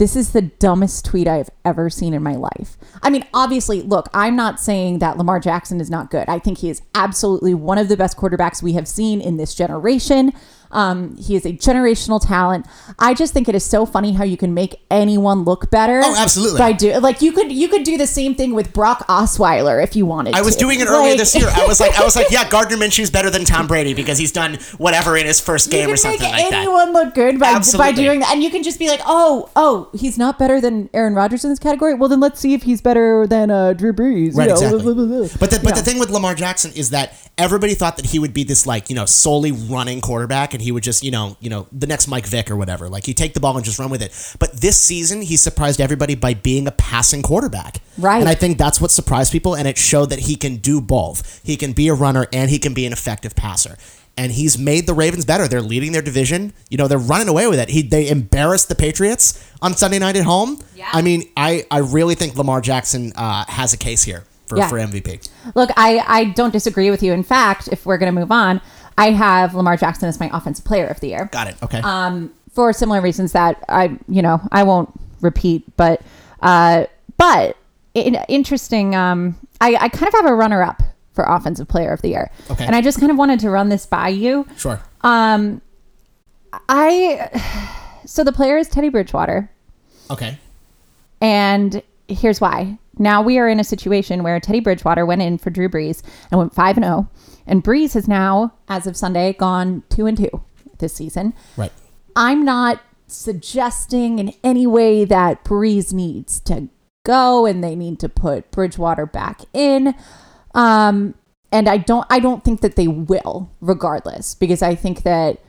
S3: this is the dumbest tweet I've ever seen in my life. I mean, obviously, look, I'm not saying that Lamar Jackson is not good. I think he is absolutely one of the best quarterbacks we have seen in this generation. Um, he is a generational talent. I just think it is so funny how you can make anyone look better.
S2: Oh, absolutely.
S3: By do like you could you could do the same thing with Brock Osweiler if you wanted.
S2: I was
S3: to.
S2: doing it earlier
S3: Like-
S2: this year. I was like, I was like, *laughs* yeah, Gardner Minshew's better than Tom Brady because he's done whatever in his first game or something like that.
S3: anyone look good by, by doing that, and you can just be like, "Oh, oh, he's not better than Aaron Rodgers in this category. Well, then let's see if he's better than uh, Drew Brees." you
S2: Right,
S3: know,
S2: exactly.
S3: blah, blah, blah.
S2: But the, but
S3: Yeah.
S2: the thing with Lamar Jackson is that everybody thought that he would be this like you know solely running quarterback, and he would just you know you know the next Mike Vick or whatever. Like he take the ball and just run with it. But this season, he surprised everybody by being a passing quarterback.
S3: Right.
S2: And I think that's what surprised people, and it showed that he can do both. He can be a runner and he can be an effective passer. And he's made the Ravens better. They're leading their division. You know, they're running away with it. He they embarrassed the Patriots on Sunday night at home.
S3: Yeah.
S2: I mean, I, I really think Lamar Jackson uh, has a case here for,
S3: Yeah.
S2: for MVP.
S3: Look, I, I don't disagree with you. In fact, if we're going to move on, I have Lamar Jackson as my offensive player of the year.
S2: Got it. Okay.
S3: Um, for similar reasons that I, you know, I won't repeat, but, uh, but in, interesting. Um, I, I kind of have a runner up for offensive player of the year.
S2: Okay.
S3: And I just kind of wanted to run this by you.
S2: sure.
S3: Um, I, so the player is Teddy Bridgewater.
S2: Okay.
S3: And here's why. Now we are in a situation where Teddy Bridgewater went in for Drew Brees and went 5 and 0. And Brees has now, as of Sunday, gone 2 and 2 this season.
S2: Right.
S3: I'm not suggesting in any way that Brees needs to go and they need to put Bridgewater back in. Um, and I don't I don't think that they will, regardless, because I think that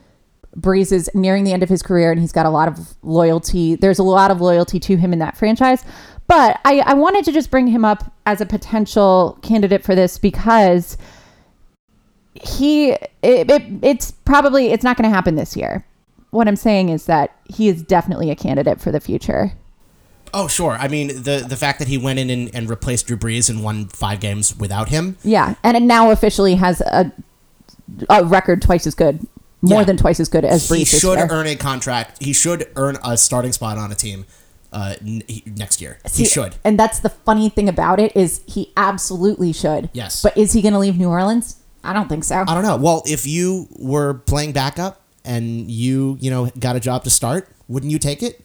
S3: Brees is nearing the end of his career and he's got a lot of loyalty. There's a lot of loyalty to him in that franchise. But I, I wanted to just bring him up as a potential candidate for this because he it, it, it's probably it's not going to happen this year. What I'm saying is that he is definitely a candidate for the future.
S2: Oh, sure. I mean, the the fact that he went in and, and replaced Drew Brees and won five games without him.
S3: Yeah, and it now officially has a a record twice as good, more
S2: Yeah.
S3: than twice as good as Brees.
S2: He should earn a contract. He should earn a starting spot on a team uh, n- next year. he should.
S3: And that's the funny thing about it is he absolutely should.
S2: Yes.
S3: But is he going to leave New Orleans? I don't think so.
S2: I don't know. Well, if you were playing backup and you, you know, got a job to start, wouldn't you take it?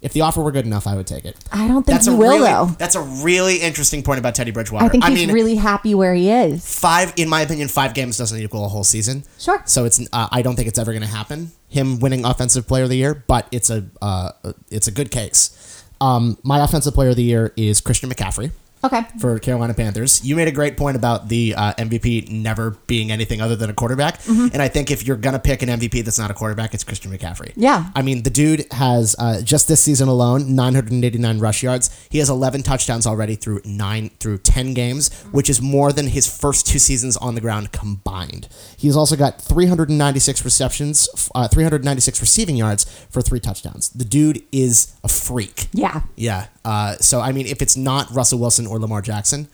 S2: If the offer were good enough, I would take it.
S3: I don't think
S2: That's
S3: he will
S2: really,
S3: though.
S2: That's a really interesting point about Teddy Bridgewater.
S3: I think he's
S2: mean,
S3: really happy where he is.
S2: five, in my opinion, five games doesn't equal a whole season.
S3: Sure.
S2: So it's, uh, I don't think it's ever going to happen. Him winning Offensive Player of the Year, but it's a, uh, it's a good case. Um, my Offensive Player of the Year is Christian McCaffrey.
S3: Okay.
S2: for Carolina Panthers. You made a great point about the uh, MVP never being anything other than a quarterback.
S3: Mm-hmm.
S2: And I think if you're going to pick an MVP that's not a quarterback, it's Christian McCaffrey.
S3: Yeah.
S2: I mean, the dude has uh, just this season alone 989 rush yards. He has 11 touchdowns already through nine through 10 games, which is more than his first two seasons on the ground combined. He's also got 396 receptions, uh, 396 receiving yards for three touchdowns. The dude is a freak.
S3: Yeah.
S2: Yeah. Uh, so I mean, if it's not Russell Wilson or Lamar Jackson,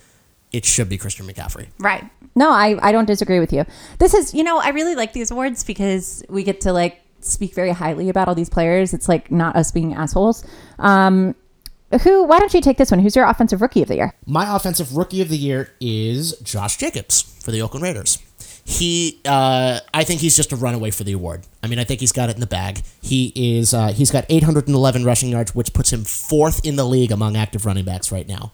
S2: it should be Christian McCaffrey.
S1: Right.
S3: No, I, I don't disagree with you. This is
S1: You know, I really like these awards because
S3: we get to like speak very highly about all these players. It's like not us being assholes. Um, who? Why don't you take this one? Who's your offensive rookie of the year?
S2: My offensive rookie of the year is Josh Jacobs for the Oakland Raiders. He, uh, I think he's just a runaway for the award. I mean, I think he's got it in the bag. He is, uh, he's got 811 rushing yards, which puts him fourth in the league among active running backs right now.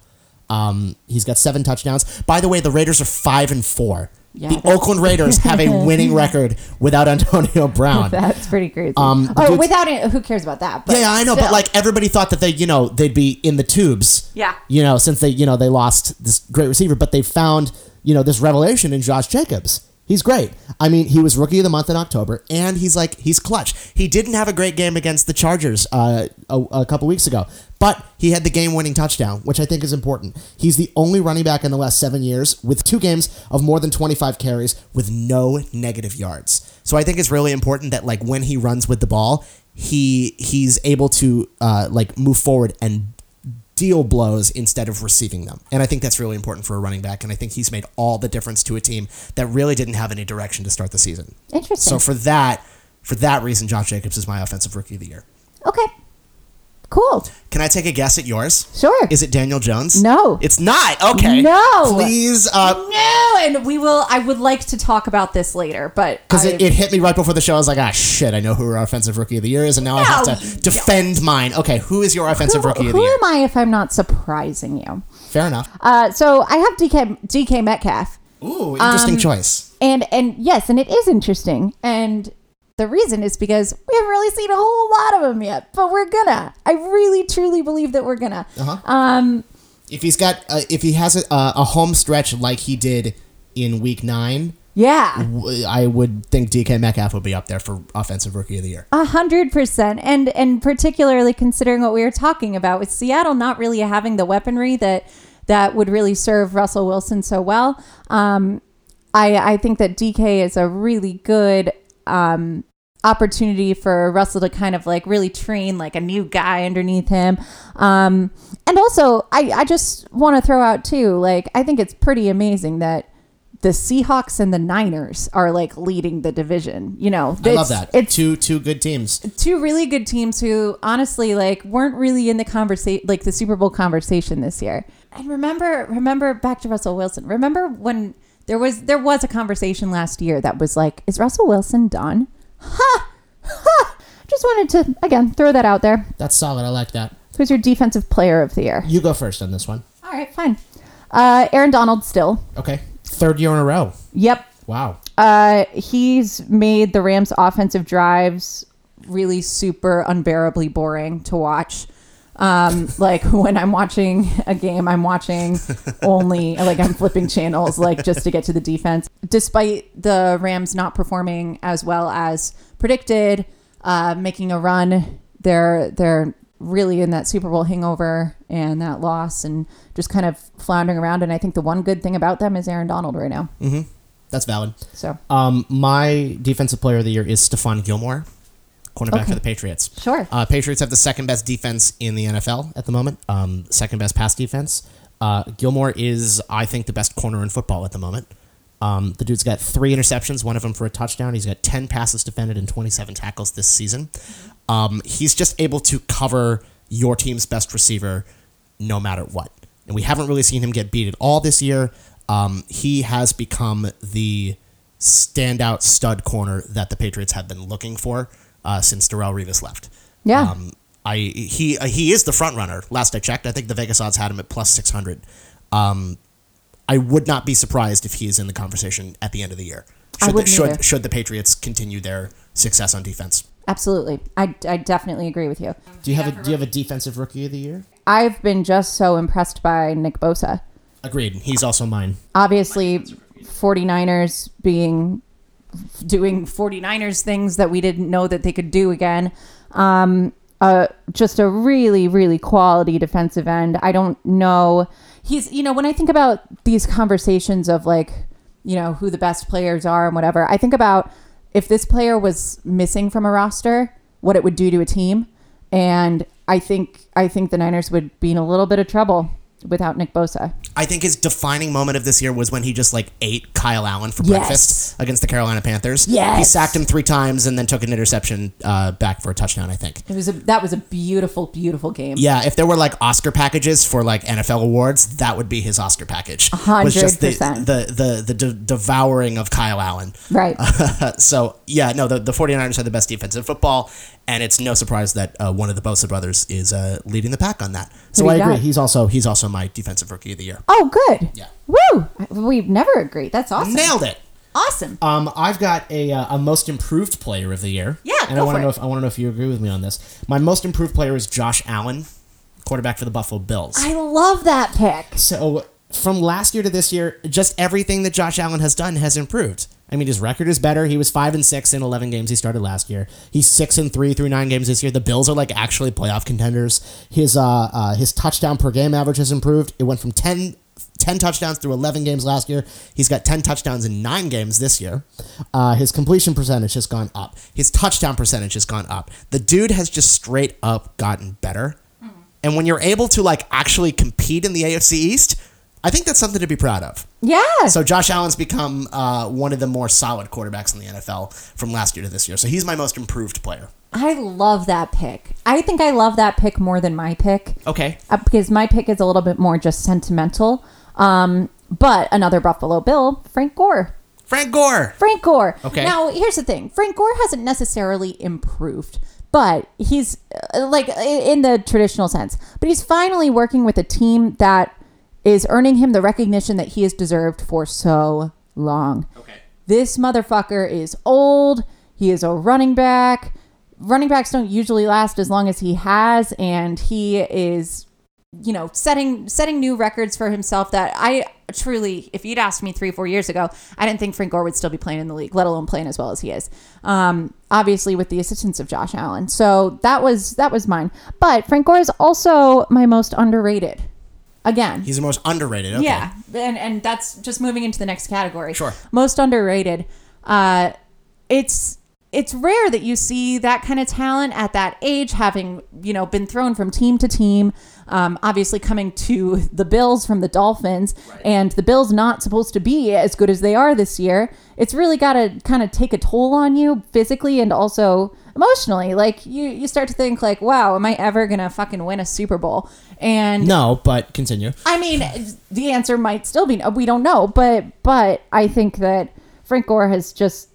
S2: Um, he's got seven touchdowns. By the way, the Raiders are five and four.
S3: Yeah,
S2: the Oakland Raiders have a *laughs* winning record without Antonio Brown. *laughs*
S3: That's pretty crazy.
S2: Um,
S3: oh,
S2: dude's-
S3: without it, who cares about that? But
S2: yeah, yeah, I know,
S3: still.
S2: but like everybody thought that they, you know, they'd be in the tubes.
S1: Yeah.
S2: You know, since they, you know, they lost this great receiver, but they found, you know, this revelation in Josh Jacobs. He's great. I mean, he was rookie of the month in October, and he's like he's clutch. He didn't have a great game against the Chargers uh, a, a couple weeks ago, but he had the game-winning touchdown, which I think is important. He's the only running back in the last seven years with two games of more than 25 carries with no negative yards. So I think it's really important that like when he runs with the ball, he he's able to uh, like move forward and deal blows instead of receiving them. And I think that's really important for a running back. And I think he's made all the difference to a team that really didn't have any direction to start the season.
S3: Interesting.
S2: So for that, for that reason, Josh Jacobs is my offensive rookie of the year.
S3: okay, Cool.
S2: Can I take a guess at yours?
S3: Sure.
S2: Is it Daniel Jones?
S3: No.
S2: It's not. Okay.
S3: No.
S2: Please, uh,
S3: No, and we will. I would like to talk about this later, but
S2: because it, it hit me right before the show. I was like, ah, shit, I know who our offensive rookie of the year is, and now I have to defend mine. Okay, who is your offensive
S3: who,
S2: rookie of the
S3: who am I if I'm not surprising you?
S2: Fair enough.
S3: Uh, so I have DK DK Metcalf,
S2: Ooh,
S3: Um,
S2: interesting choice.
S3: and and yes, and it is interesting, and the reason is because we haven't really seen a whole lot of him yet, but we're gonna. I really truly believe that we're gonna.
S2: Uh-huh.
S3: Um,
S2: If he's got, uh, if he has a, a home stretch like he did in Week Nine,
S3: yeah.
S2: w- I would think DK Metcalf would be up there for offensive rookie of the year.
S3: A hundred percent, and and particularly considering what we were talking about with Seattle not really having the weaponry that that would really serve Russell Wilson so well. Um, I I think that DK is a really good um, opportunity for Russell to kind of like really train like a new guy underneath him. Um, and also, I I just want to throw out too, like I think it's pretty amazing that. The Seahawks and the Niners are like leading the division. You know,
S2: I love that.
S3: It's
S2: two two good teams.
S3: two really good teams who honestly like weren't really in the conversation like the Super Bowl conversation this year. And remember remember back to Russell Wilson. Remember when there was there was a conversation last year that was like is Russell Wilson done? Ha! Ha! Just wanted to again throw that out there.
S2: That's solid. I like that.
S3: Who's your defensive player of the year?
S2: You go first on this one.
S3: All right, fine. Uh Aaron Donald still.
S2: Okay, third year in a row.
S3: Yep.
S2: Wow.
S3: Uh, he's made the Rams' offensive drives really super unbearably boring to watch. Um, like *laughs* when I'm watching a game, I'm watching *laughs* only like I'm flipping channels like just to get to the defense. Despite the Rams not performing as well as predicted, uh, making a run, they're they're really in that Super Bowl hangover and that loss and just kind of floundering around. And I think the one good thing about them is Aaron Donald right now. Mm-hmm.
S2: That's valid.
S3: So
S2: Um, my defensive player of the year is Stephon Gilmore, cornerback
S3: Okay.
S2: for the Patriots.
S3: Sure.
S2: Uh, Patriots have the second best defense in the NFL at the moment. Um, second best pass defense. Uh, Gilmore is, I think, the best corner in football at the moment. Um, the dude's got three interceptions, one of them for a touchdown. He's got 10 passes defended and 27 tackles this season. Um, he's just able to cover your team's best receiver no matter what. And we haven't really seen him get beat at all this year. Um, he has become the standout stud corner that the Patriots have been looking for uh, since Darrelle Revis left.
S3: Yeah.
S2: Um, I he uh, he is the front runner. Last I checked, I think the Vegas odds had him at plus six hundred. Um, I would not be surprised if he is in the conversation at the end of the year.
S3: I
S2: Should the,
S3: wouldn't
S2: should,
S3: either.
S2: should the Patriots continue their success on defense?
S3: Absolutely. I, I definitely agree with you.
S2: Do you have a do you have a defensive rookie of the year?
S3: I've been just so impressed by Nick Bosa.
S2: Agreed. He's also mine.
S3: Obviously, 49ers being doing 49ers things that we didn't know that they could do again. Um, uh, just a really, really quality defensive end. I don't know. He's, you know, when I think about these conversations of like, you know, who the best players are and whatever, I think about if this player was missing from a roster, what it would do to a team. And I think, I think the Niners would be in a little bit of trouble without Nick Bosa.
S2: I think his defining moment of this year was when he just like ate Kyle Allen for
S3: Yes.
S2: breakfast against the Carolina Panthers.
S3: Yes.
S2: He sacked him three times and then took an interception uh, back for a touchdown, I think.
S3: It was a that was a beautiful, beautiful game.
S2: Yeah, if there were like Oscar packages for like NFL awards, that would be his Oscar package. Was just the
S3: 100%.
S2: the the, the de- devouring of Kyle Allen.
S3: Right. *laughs*
S2: so yeah, no, the, the 49ers have the best defense in football, and it's no surprise that uh, one of the Bosa brothers is uh, leading the pack on that. So I agree.
S3: got?
S2: He's also he's also my defensive rookie of the year.
S3: Oh, good.
S2: Yeah.
S3: Woo! We've never agreed. That's awesome.
S2: Nailed it.
S3: Awesome.
S2: Um, I've got a, uh, a most improved player of the year.
S3: Yeah,
S2: and
S3: go
S2: I want to know if I want to know if you agree with me on this. My most improved player is Josh Allen, quarterback for the Buffalo Bills.
S3: I love that pick.
S2: So from last year to this year, just everything that Josh Allen has done has improved. I mean, his record is better. He was five and six in eleven games he started last year. He's six and three through nine games this year. The Bills are like actually playoff contenders. His uh, uh his touchdown per game average has improved. It went from 10, 10 touchdowns through eleven games last year. He's got ten touchdowns in nine games this year. Uh, his completion percentage has gone up. His touchdown percentage has gone up. The dude has just straight up gotten better. And when you're able to like actually compete in the AFC East, I think that's something to be proud of.
S3: Yeah.
S2: So Josh Allen's become uh, one of the more solid quarterbacks in the NFL from last year to this year. So he's my most improved player.
S3: I love that pick. I think I love that pick more than my pick.
S2: Okay.
S3: uh, because my pick is a little bit more just sentimental. Um, but another Buffalo Bill, Frank Gore.
S2: Frank Gore.
S3: Frank Gore.
S2: Okay.
S3: Now, here's the thing Frank Gore hasn't necessarily improved, but he's uh, like in the traditional sense, but he's finally working with a team that is earning him the recognition that he has deserved for so long.
S2: Okay.
S3: This motherfucker is old. He is a running back. Running backs don't usually last as long as he has, and he is, you know, setting setting new records for himself. That I truly, if you'd asked me three, four years ago, I didn't think Frank Gore would still be playing in the league, let alone playing as well as he is. Um, obviously, with the assistance of Josh Allen, so that was that was mine. But Frank Gore is also my most underrated. Again,
S2: He's the most underrated. Okay.
S3: yeah, and and that's just moving into the next category.
S2: Sure.
S3: Most underrated. Uh, it's it's rare that you see that kind of talent at that age, having you know been thrown from team to team. Um, obviously, coming to *laughs* the Bills from the Dolphins, and the Bills not supposed to be as good as they are this year. It's really got to kind of take a toll on you physically and also emotionally. Like you, you start to think like, wow, am I ever gonna fucking win a Super Bowl? And
S2: No, but continue.
S3: I mean, the answer might still be no. We don't know, but but I think that Frank Gore has just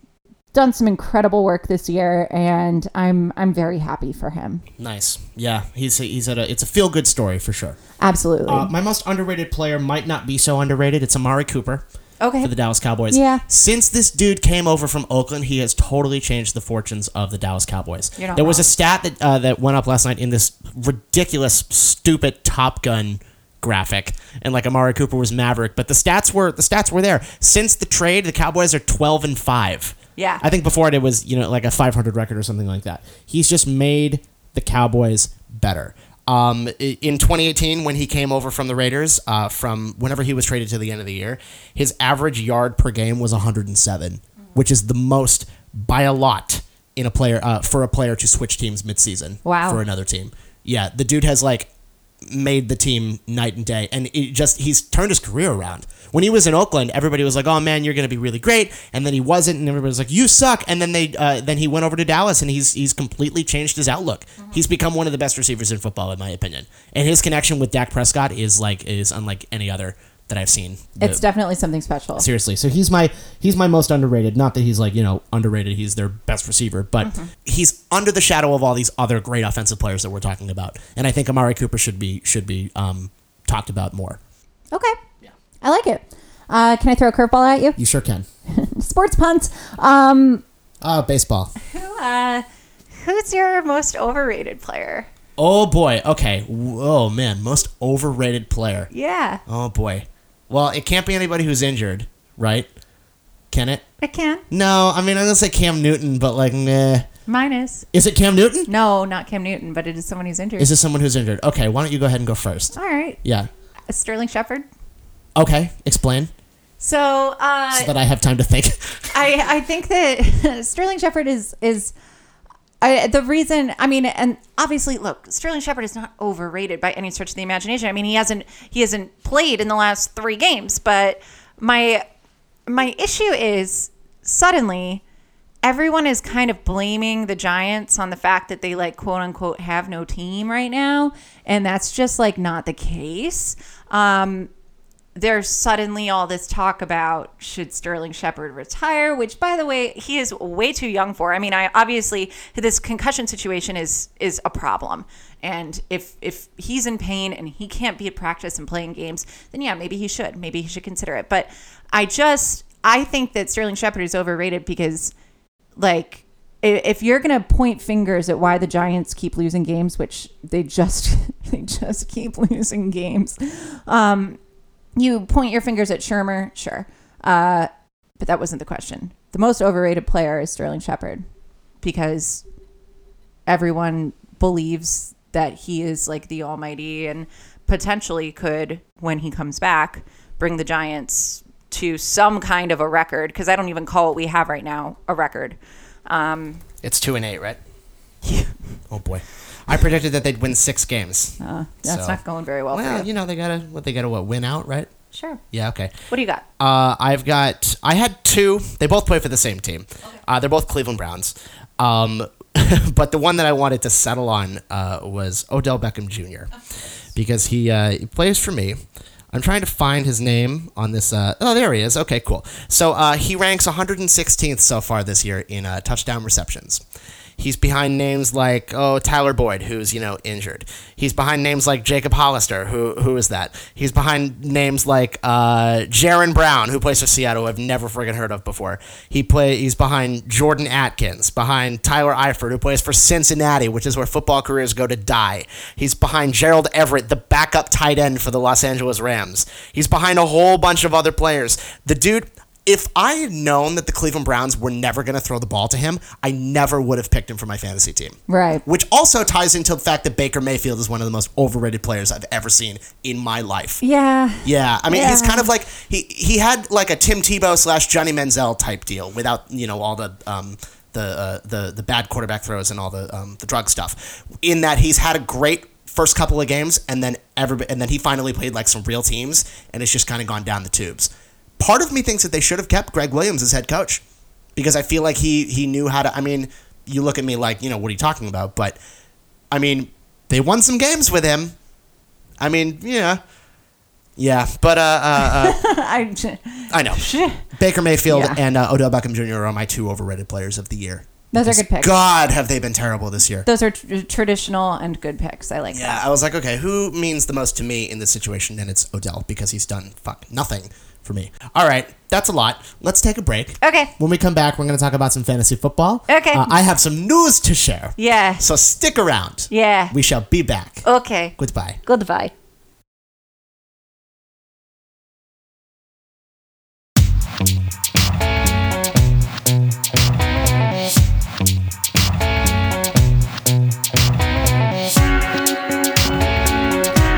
S3: done some incredible work this year, and I'm I'm very happy for him.
S2: Nice. Yeah, he's he's at a it's a feel good story for sure.
S3: Absolutely.
S2: Uh, my most underrated player might not be so underrated. It's Amari Cooper.
S3: Okay.
S2: For the Dallas Cowboys.
S3: Yeah.
S2: Since this dude came over from Oakland, he has totally changed the fortunes of the Dallas Cowboys.
S3: You're not
S2: there was a stat that uh, that went up last night in this ridiculous, stupid Top Gun graphic, and like Amari Cooper was Maverick, but the stats were the stats were there. Since the trade, the Cowboys are twelve and five.
S3: Yeah.
S2: I think before it, it was you know like a 500 record or something like that. He's just made the Cowboys better. Um, in 2018, when he came over from the Raiders, uh, from whenever he was traded to the end of the year, his average yard per game was 107, which is the most by a lot in a player uh, for a player to switch teams midseason
S3: Wow.
S2: for another team. Yeah, the dude has like made the team night and day. And it just he's turned his career around. When he was in oakland everybody was like oh man you're going to be really great. And then he wasn't and everybody was like you suck. And then they uh, then he went over to dallas and he's he's completely changed his outlook. He's become one of the best receivers in football in my opinion. And his connection with Dak prescott is like is unlike any other that i've seen
S3: it's definitely something special.
S2: seriously so he's my he's my most underrated not that he's like you know underrated he's their best receiver but
S3: Mm-hmm.
S2: he's under the shadow of all these other great offensive players that we're talking about and i think amari cooper should be should be um, talked about more
S3: Okay. Yeah. I like it. Uh, can I throw a curveball at you?
S2: you sure can *laughs*
S3: Sports punts. Um,
S2: uh, baseball
S1: Who, uh, who's your most overrated player?
S2: oh boy okay oh man most overrated player
S1: Yeah,
S2: oh boy well it can't be anybody who's injured right can it
S1: it can.
S2: no i mean i'm gonna say cam newton but like nah.
S1: Minus. is.
S2: is it cam newton
S1: No, not Cam Newton, but it is someone who's injured.
S2: is it someone who's injured okay why don't you go ahead and go first
S1: All right.
S2: yeah
S1: Sterling Shepard.
S2: okay explain
S1: So, uh,
S2: so that I have time to think.
S1: I I think that *laughs* Sterling Shepard is is I, the reason. I mean, and obviously, look, Sterling Shepard is not overrated by any stretch of the imagination. I mean, he hasn't he hasn't played in the last three games, but my my issue is suddenly everyone is kind of blaming the Giants on the fact that they like quote unquote have no team right now, and that's just like not the case. Um, there's suddenly all this talk about should Sterling Shepard retire, which by the way, he is way too young for. I mean, I obviously this concussion situation is is a problem. And if if he's in pain and he can't be at practice and playing games, then yeah, maybe he should. Maybe he should consider it. But I just I think that Sterling Shepard is overrated because like if you're gonna point fingers at why the Giants keep losing games, which they just *laughs* they just keep losing games, um, you point your fingers at Shurmur, sure, uh, but that wasn't the question. The most overrated player is Sterling Shepard because everyone believes that he is like the almighty and potentially could, when he comes back, bring the Giants to some kind of a record. Because I don't even call what we have right now a record. Um,
S2: It's two and eight, right? *laughs* oh boy, I predicted that they'd win six games.
S1: uh, that's
S2: So-
S1: not going very well, for
S2: Well,
S1: you.
S2: you know they gotta what they gotta what win out, right?
S1: Sure.
S2: Yeah, okay.
S1: What do you got?
S2: Uh, I've got. I had two. They both play for the same team. Uh, they're both Cleveland Browns. Um, *laughs* but the one that I wanted to settle on uh, was Odell Beckham Jr. because he, uh, he plays for me. I'm trying to find his name on this. Uh, oh, there he is. Okay, cool. So uh, he ranks 116th so far this year in uh, touchdown receptions. He's behind names like oh Tyler Boyd, who's you know injured. He's behind names like Jacob Hollister, who who is that? He's behind names like uh, Jaron Brown, who plays for Seattle, I've never friggin' heard of before. He play he's behind Jordan Akins, behind Tyler Eifert, who plays for Cincinnati, which is where football careers go to die. He's behind Gerald Everett, the backup tight end for the Los Angeles Rams. He's behind a whole bunch of other players. The dude if I had known that the Cleveland Browns were never going to throw the ball to him, I never would have picked him for my fantasy team.
S3: Right.
S2: Which also ties into the fact that Baker Mayfield is one of the most overrated players I've ever seen in my life.
S3: Yeah.
S2: Yeah, I mean, he's kind of like he he had like a Tim Tebow slash Johnny Manziel type deal without you know all the um the uh, the the bad quarterback throws and all the um the drug stuff. In that he's had a great first couple of games and then every and then he finally played like some real teams and it's just kind of gone down the tubes. Part of me thinks that they should have kept Gregg Williams as head coach because I feel like he he knew how to. I mean, you look at me like you know what are you talking about, but I mean they won some games with him. I mean, yeah. Yeah, but uh, uh, uh, *laughs*
S3: I, *laughs*
S2: I know *laughs* Baker Mayfield
S3: Yeah.
S2: and uh, Odell Beckham Jr. are my two overrated players of the year.
S3: Those are good picks.
S2: God, have they been terrible this year?
S3: those are tr- traditional and good picks. I like that.
S2: Yeah, I was like, okay, who means the most to me in this situation? And it's Odell because he's done fuck nothing for me. All right, that's a lot. Let's take a break.
S1: Okay.
S2: When we come back, we're going to talk about some fantasy football.
S1: Okay.
S2: Uh, I have some news to share.
S1: Yeah.
S2: So stick around.
S1: Yeah.
S2: We shall be back.
S1: Okay.
S2: Goodbye.
S1: Goodbye.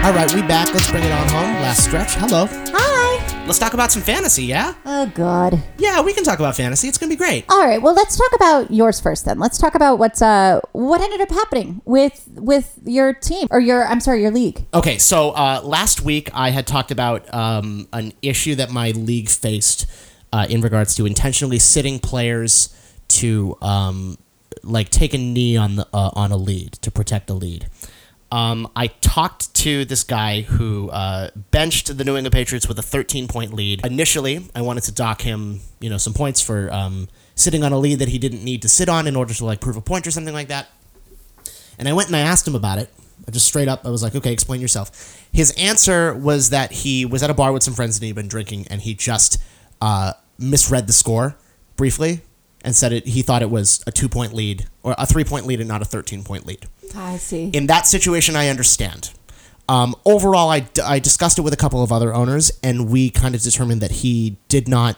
S2: All right, we back. Let's bring it on home. Last stretch. Hello.
S3: Hi.
S2: Let's talk about some fantasy, yeah?
S3: Oh God.
S2: Yeah, we can talk about fantasy. It's going to be great.
S3: All right. Well, let's talk about yours first. Then let's talk about what's uh what ended up happening with with your team or your I'm sorry your league.
S2: Okay, so uh, last week I had talked about um, an issue that my league faced uh, in regards to intentionally sitting players to um, like take a knee on the uh, on a lead to protect a lead. Um, I talked to this guy who uh, benched the New England Patriots with a 13 point lead. Initially, I wanted to dock him, you know, some points for um, sitting on a lead that he didn't need to sit on in order to like prove a point or something like that. And I went and I asked him about it. I just straight up, I was like, okay, explain yourself. His answer was that he was at a bar with some friends and he'd been drinking and he just uh, misread the score briefly and said it. He thought it was a two point lead or a three point lead and not a 13 point lead.
S3: I see.
S2: In that situation, I understand. Um, overall, I, I discussed it with a couple of other owners and we kind of determined that he did not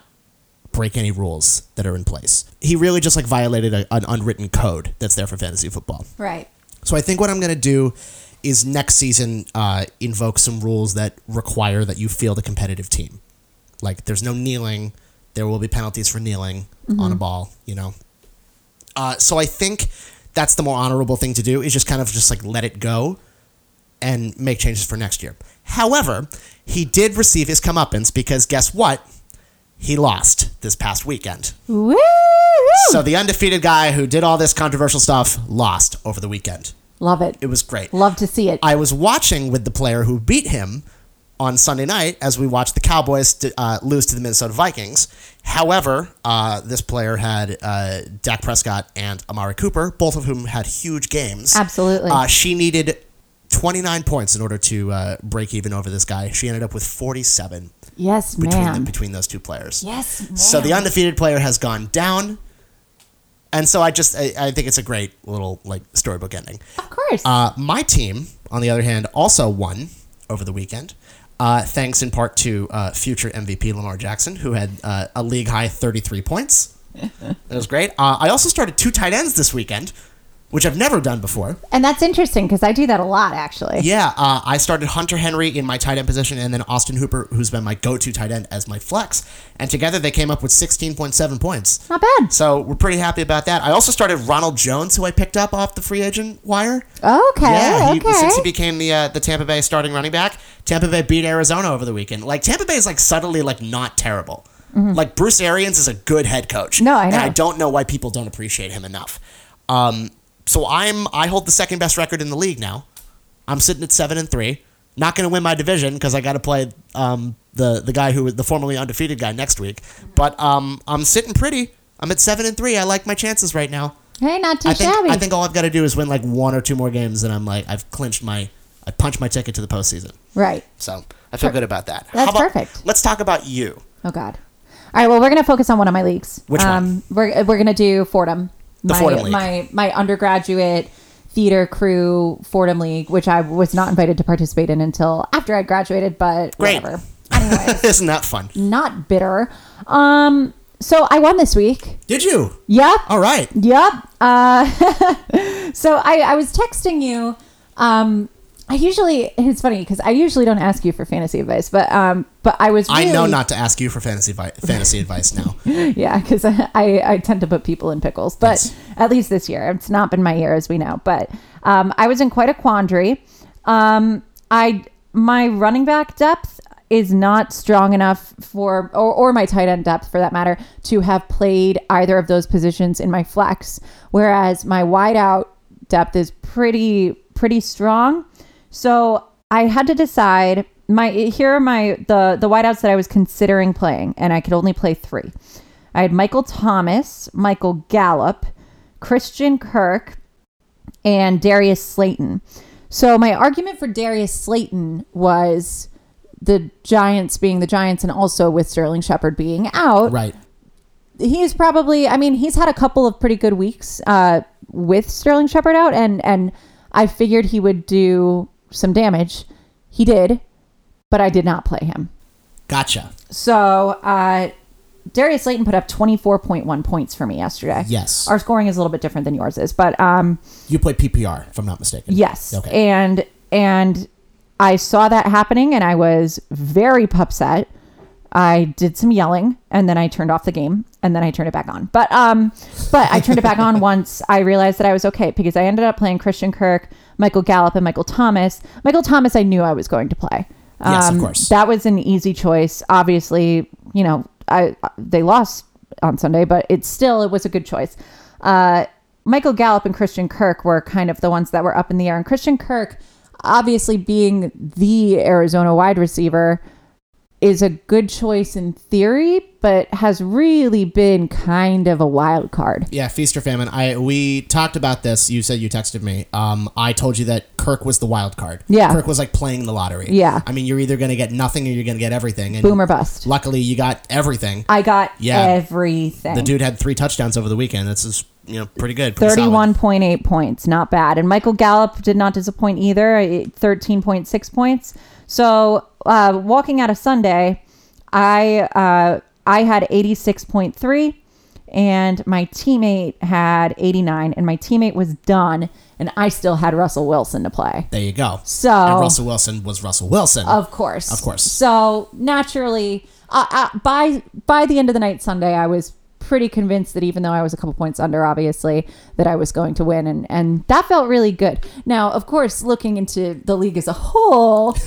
S2: break any rules that are in place. He really just like violated a, an unwritten code that's there for fantasy football.
S3: right.
S2: So I think what I'm going to do is next season uh, invoke some rules that require that you field a competitive team. Like there's no kneeling. There will be penalties for kneeling on a ball. You know. Uh, so I think that's the more honorable thing to do is just kind of just like let it go and make changes for next year. However, he did receive his comeuppance because guess what? He lost this past weekend.
S3: Woo!
S2: So the undefeated guy who did all this controversial stuff lost over the weekend.
S3: Love it.
S2: It was great.
S3: Love to see it.
S2: I was watching with the player who beat him on Sunday night as we watched the Cowboys uh, lose to the Minnesota Vikings. However, uh, this player had uh, Dak Prescott and Amari Cooper, both of whom had huge games.
S3: Absolutely.
S2: Uh, she needed 29 points in order to uh, break even over this guy. She ended up with 47
S3: yes,
S2: between,
S3: man.
S2: the, between those two players.
S3: yes, man.
S2: So the undefeated player has gone down. And so I just I, I think it's a great little like storybook ending.
S3: of course.
S2: Uh, my team, on the other hand, also won over the weekend, uh, thanks in part to uh, future MVP Lamar Jackson, who had uh, a league high 33 points. *laughs* It was great. Uh, I also started two tight ends this weekend. Which I've never done before.
S3: And that's interesting because I do that a lot, actually.
S2: Yeah, uh, I started Hunter Henry in my tight end position, and then Austin Hooper, who's been my go-to tight end, as my flex. And together they came up with 16.7 points.
S3: Not bad.
S2: So we're pretty happy about that. I also started Ronald Jones, who I picked up off the free agent wire.
S3: Okay.
S2: Yeah, he,
S3: okay.
S2: since he became the uh, the Tampa Bay starting running back, Tampa Bay beat Arizona over the weekend. Like Tampa Bay is like subtly like not terrible. Like Bruce Arians is a good head coach.
S3: Mm-hmm. No, I know.
S2: And I don't know why people don't appreciate him enough. Um, so I'm I hold the second best record in the league now. I'm sitting at seven and three. Not going to win my division because I got to play um, the the guy who was the formerly undefeated guy next week. But um, I'm sitting pretty. I'm at seven and three. I like my chances right now.
S3: hey, not too
S2: I think
S3: shabby.
S2: I think all I've got to do is win like one or two more games, and I'm like I've clinched my I punched my ticket to the postseason.
S3: right.
S2: So I feel good about that.
S3: That's
S2: about-
S3: perfect.
S2: Let's talk about you.
S3: Oh God. All right. Well, we're gonna focus on one of my leagues.
S2: Which
S3: um, We're we're gonna do Fordham.
S2: The
S3: my,
S2: Fordham League.
S3: My my undergraduate theater crew Fordham League, which I was not invited to participate in until after I graduated, but
S2: Great.
S3: whatever. Anyways, *laughs*
S2: Isn't that fun?
S3: not bitter. Um. So I won this week.
S2: Did you?
S3: Yep.
S2: All right.
S3: Yep. Uh, *laughs* so I, I was texting you. Um, I usually it's funny because I usually don't ask you for fantasy advice, but um, but I was. Really,
S2: I know not to ask you for fantasy vi- fantasy advice now. *laughs*
S3: Yeah, because I, I I tend to put people in pickles, but
S2: Yes.
S3: at least this year it's not been my year as we know. But um, I was in quite a quandary. Um, I my running back depth is not strong enough for or, or my tight end depth for that matter to have played either of those positions in my flex whereas my wide out depth is pretty pretty strong so i had to decide my here are my the the wideouts that i was considering playing and i could only play three i had michael thomas michael gallup christian kirk and Darius Slayton. So my argument for Darius Slayton was the Giants being the Giants and also with Sterling Shepard being out.
S2: Right.
S3: He's probably I mean, he's had a couple of pretty good weeks uh, with Sterling Shepard out and and I figured he would do some damage. He did, but I did not play him.
S2: Gotcha.
S3: So uh, Darius Slayton put up 24.1 points for me yesterday.
S2: Yes.
S3: Our scoring is a little bit different than yours is, but um
S2: You play PPR, if I'm not mistaken.
S3: Yes.
S2: Okay.
S3: And and I saw that happening and I was very upset. I did some yelling and then I turned off the game and then I turned it back on. But um but I turned it back on *laughs* once I realized that I was okay because I ended up playing Christian Kirk, Michael Gallup and Michael Thomas. Michael Thomas I knew I was going to play. Um,
S2: Yes, of course.
S3: That was an easy choice. Obviously, you know, I they lost on Sunday, but it's still it was a good choice. Uh, Michael Gallup and Christian Kirk were kind of the ones that were up in the air, and Christian Kirk, obviously being the Arizona wide receiver, is a good choice in theory, but has really been kind of a wild card.
S2: Yeah, feast or famine. I we talked about this. You said you texted me. Um, I told you that Kirk was the wild card.
S3: Yeah.
S2: Kirk was like playing the lottery.
S3: Yeah.
S2: I mean, you're either going to get nothing or you're going to get everything. And
S3: Boom or bust.
S2: Luckily, you got everything.
S3: I got
S2: Yeah.
S3: everything.
S2: The dude had three touchdowns over the weekend. That's just you know pretty good. Pretty.
S3: Thirty-one point eight points, not bad. And Michael Gallup did not disappoint either. eh, Thirteen point six points. So uh, walking out of Sunday, I uh, I had eighty-six point three, and my teammate had eighty-nine, and my teammate was done, and I still had Russell Wilson to play.
S2: There you go.
S3: So
S2: and Russell Wilson was Russell Wilson.
S3: of course,
S2: Of course.
S3: So naturally, uh, uh, by by the end of the night Sunday, I was pretty convinced that even though I was a couple points under, obviously, that I was going to win, and and that felt really good. Now, of course, looking into the league as a whole, *laughs*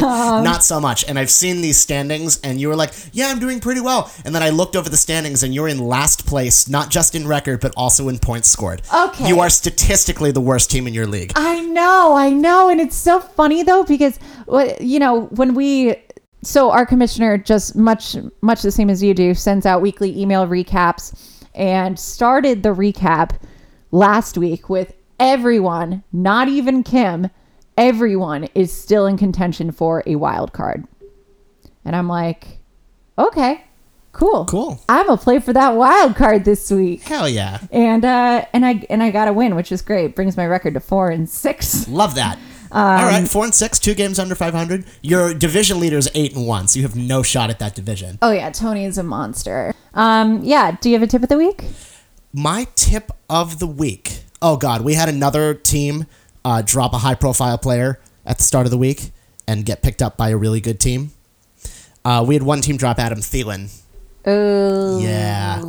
S3: Um,
S2: Not so much. And I've seen these standings, and you were like, "Yeah, I'm doing pretty well." And then I looked over the standings, and you're in last place, not just in record, but also in points scored.
S3: Okay.
S2: You are statistically the worst team in your league.
S3: I know, I know, and it's so funny though because what you know when we so our commissioner just much much the same as you do sends out weekly email recaps and started the recap last week with everyone, not even Kim, everyone is still in contention for a wild card. And I'm like, okay, cool.
S2: Cool.
S3: I'm gonna play for that wild card this week.
S2: Hell yeah.
S3: And uh and I and I got a win, which is great. Brings my record to four and six.
S2: Love that.
S3: Um,
S2: All right, four and six, two games under 500. Your division leader is eight and one, so you have no shot at that division.
S3: Oh yeah, Tony is a monster. Um, yeah. Do you have a tip of the week?
S2: My tip of the week. oh god, we had another team uh, drop a high profile player at the start of the week and get picked up by a really good team. Uh, we had one team drop Adam Thielen.
S4: Oh,
S2: Yeah,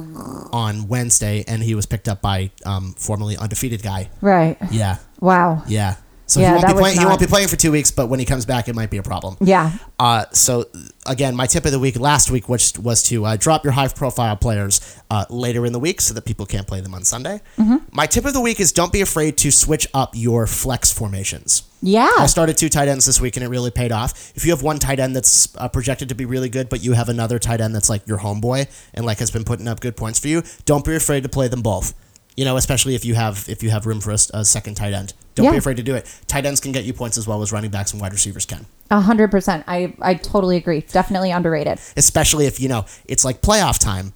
S2: on Wednesday, and he was picked up by um, formerly undefeated guy.
S4: right.
S2: Yeah,
S4: Wow.
S2: yeah. So
S4: Yeah,
S2: he won't be playing. He won't be playing for two weeks, but when he comes back, it might be a problem.
S4: Yeah.
S2: Uh, so again, my tip of the week last week was was to uh, drop your high profile players uh, later in the week so that people can't play them on Sunday.
S4: Mm-hmm.
S2: My tip of the week is don't be afraid to switch up your flex formations.
S4: Yeah.
S2: I started two tight ends this week and it really paid off. If you have one tight end that's uh, projected to be really good, but you have another tight end that's like your homeboy and like has been putting up good points for you, don't be afraid to play them both. You know, especially if you have if you have room for a second tight end, don't be afraid to do it. Tight ends can get you points as well as running backs and wide receivers can.
S4: A hundred percent. I I totally agree. Definitely underrated.
S2: especially if you know it's like playoff time.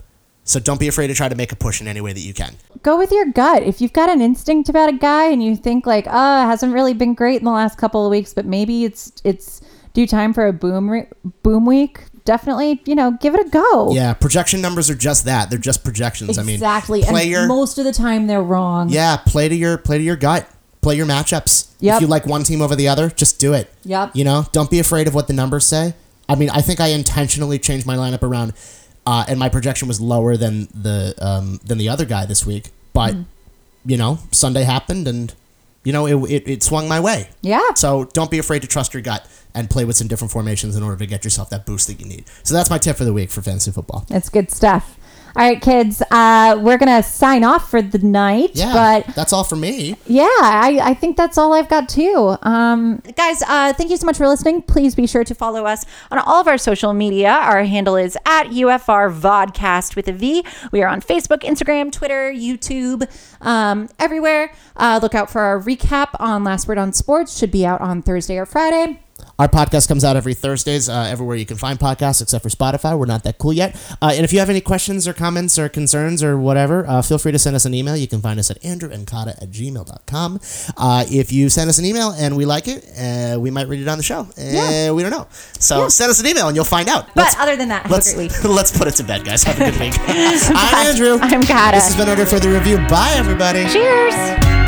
S2: So don't be afraid to try to make a push in any way that you can.
S4: Go with your gut. If you've got an instinct about a guy and you think like, oh, it hasn't really been great in the last couple of weeks, but maybe it's it's due time for a boom re- boom week. Definitely, you know, give it a go.
S2: Yeah, projection numbers are just that. They're just projections.
S3: exactly.
S2: I mean, play
S3: and
S2: your
S3: most of the time they're wrong.
S2: yeah, play to your play to your gut. Play your matchups.
S4: Yep.
S2: If you like one team over the other, just do it.
S3: Yep.
S2: You know, don't be afraid of what the numbers say. I mean, I think I intentionally changed my lineup around, uh, and my projection was lower than the um, than the other guy this week. But
S3: Mm-hmm.
S2: you know, Sunday happened, and you know, it, it, it swung my way.
S4: Yeah.
S2: So don't be afraid to trust your gut and play with some different formations in order to get yourself that boost that you need. So that's my tip for the week for fantasy football.
S4: It's good stuff. All right, kids. Uh, we're gonna sign off for the night.
S2: Yeah,
S4: But
S2: that's all for me.
S4: yeah, I, I think that's all I've got too. Um,
S3: Guys, uh, thank you so much for listening. Please be sure to follow us on all of our social media. Our handle is at UFR Vodcast with a V. We are on Facebook, Instagram, Twitter, YouTube, um, everywhere. Uh, look out for our recap on Last Word on Sports. Should be out on Thursday or Friday.
S2: Our podcast comes out every Thursdays, uh, everywhere you can find podcasts, except for Spotify. We're not that cool yet. Uh, and if you have any questions or comments or concerns or whatever, uh, feel free to send us an email. You can find us at andrewandkata at gmail.com. Uh, if you send us an email and we like it, uh, we might read it on the show. Uh,
S3: Yeah.
S2: We don't know. So send us an email and you'll find out.
S3: But other than that, have
S2: let's,
S3: great week. *laughs*
S2: let's put it to bed, guys. Have a good week. *laughs* I'm Andrew.
S3: I'm Kata.
S2: This has been Under Further Review. Bye, everybody.
S3: Cheers.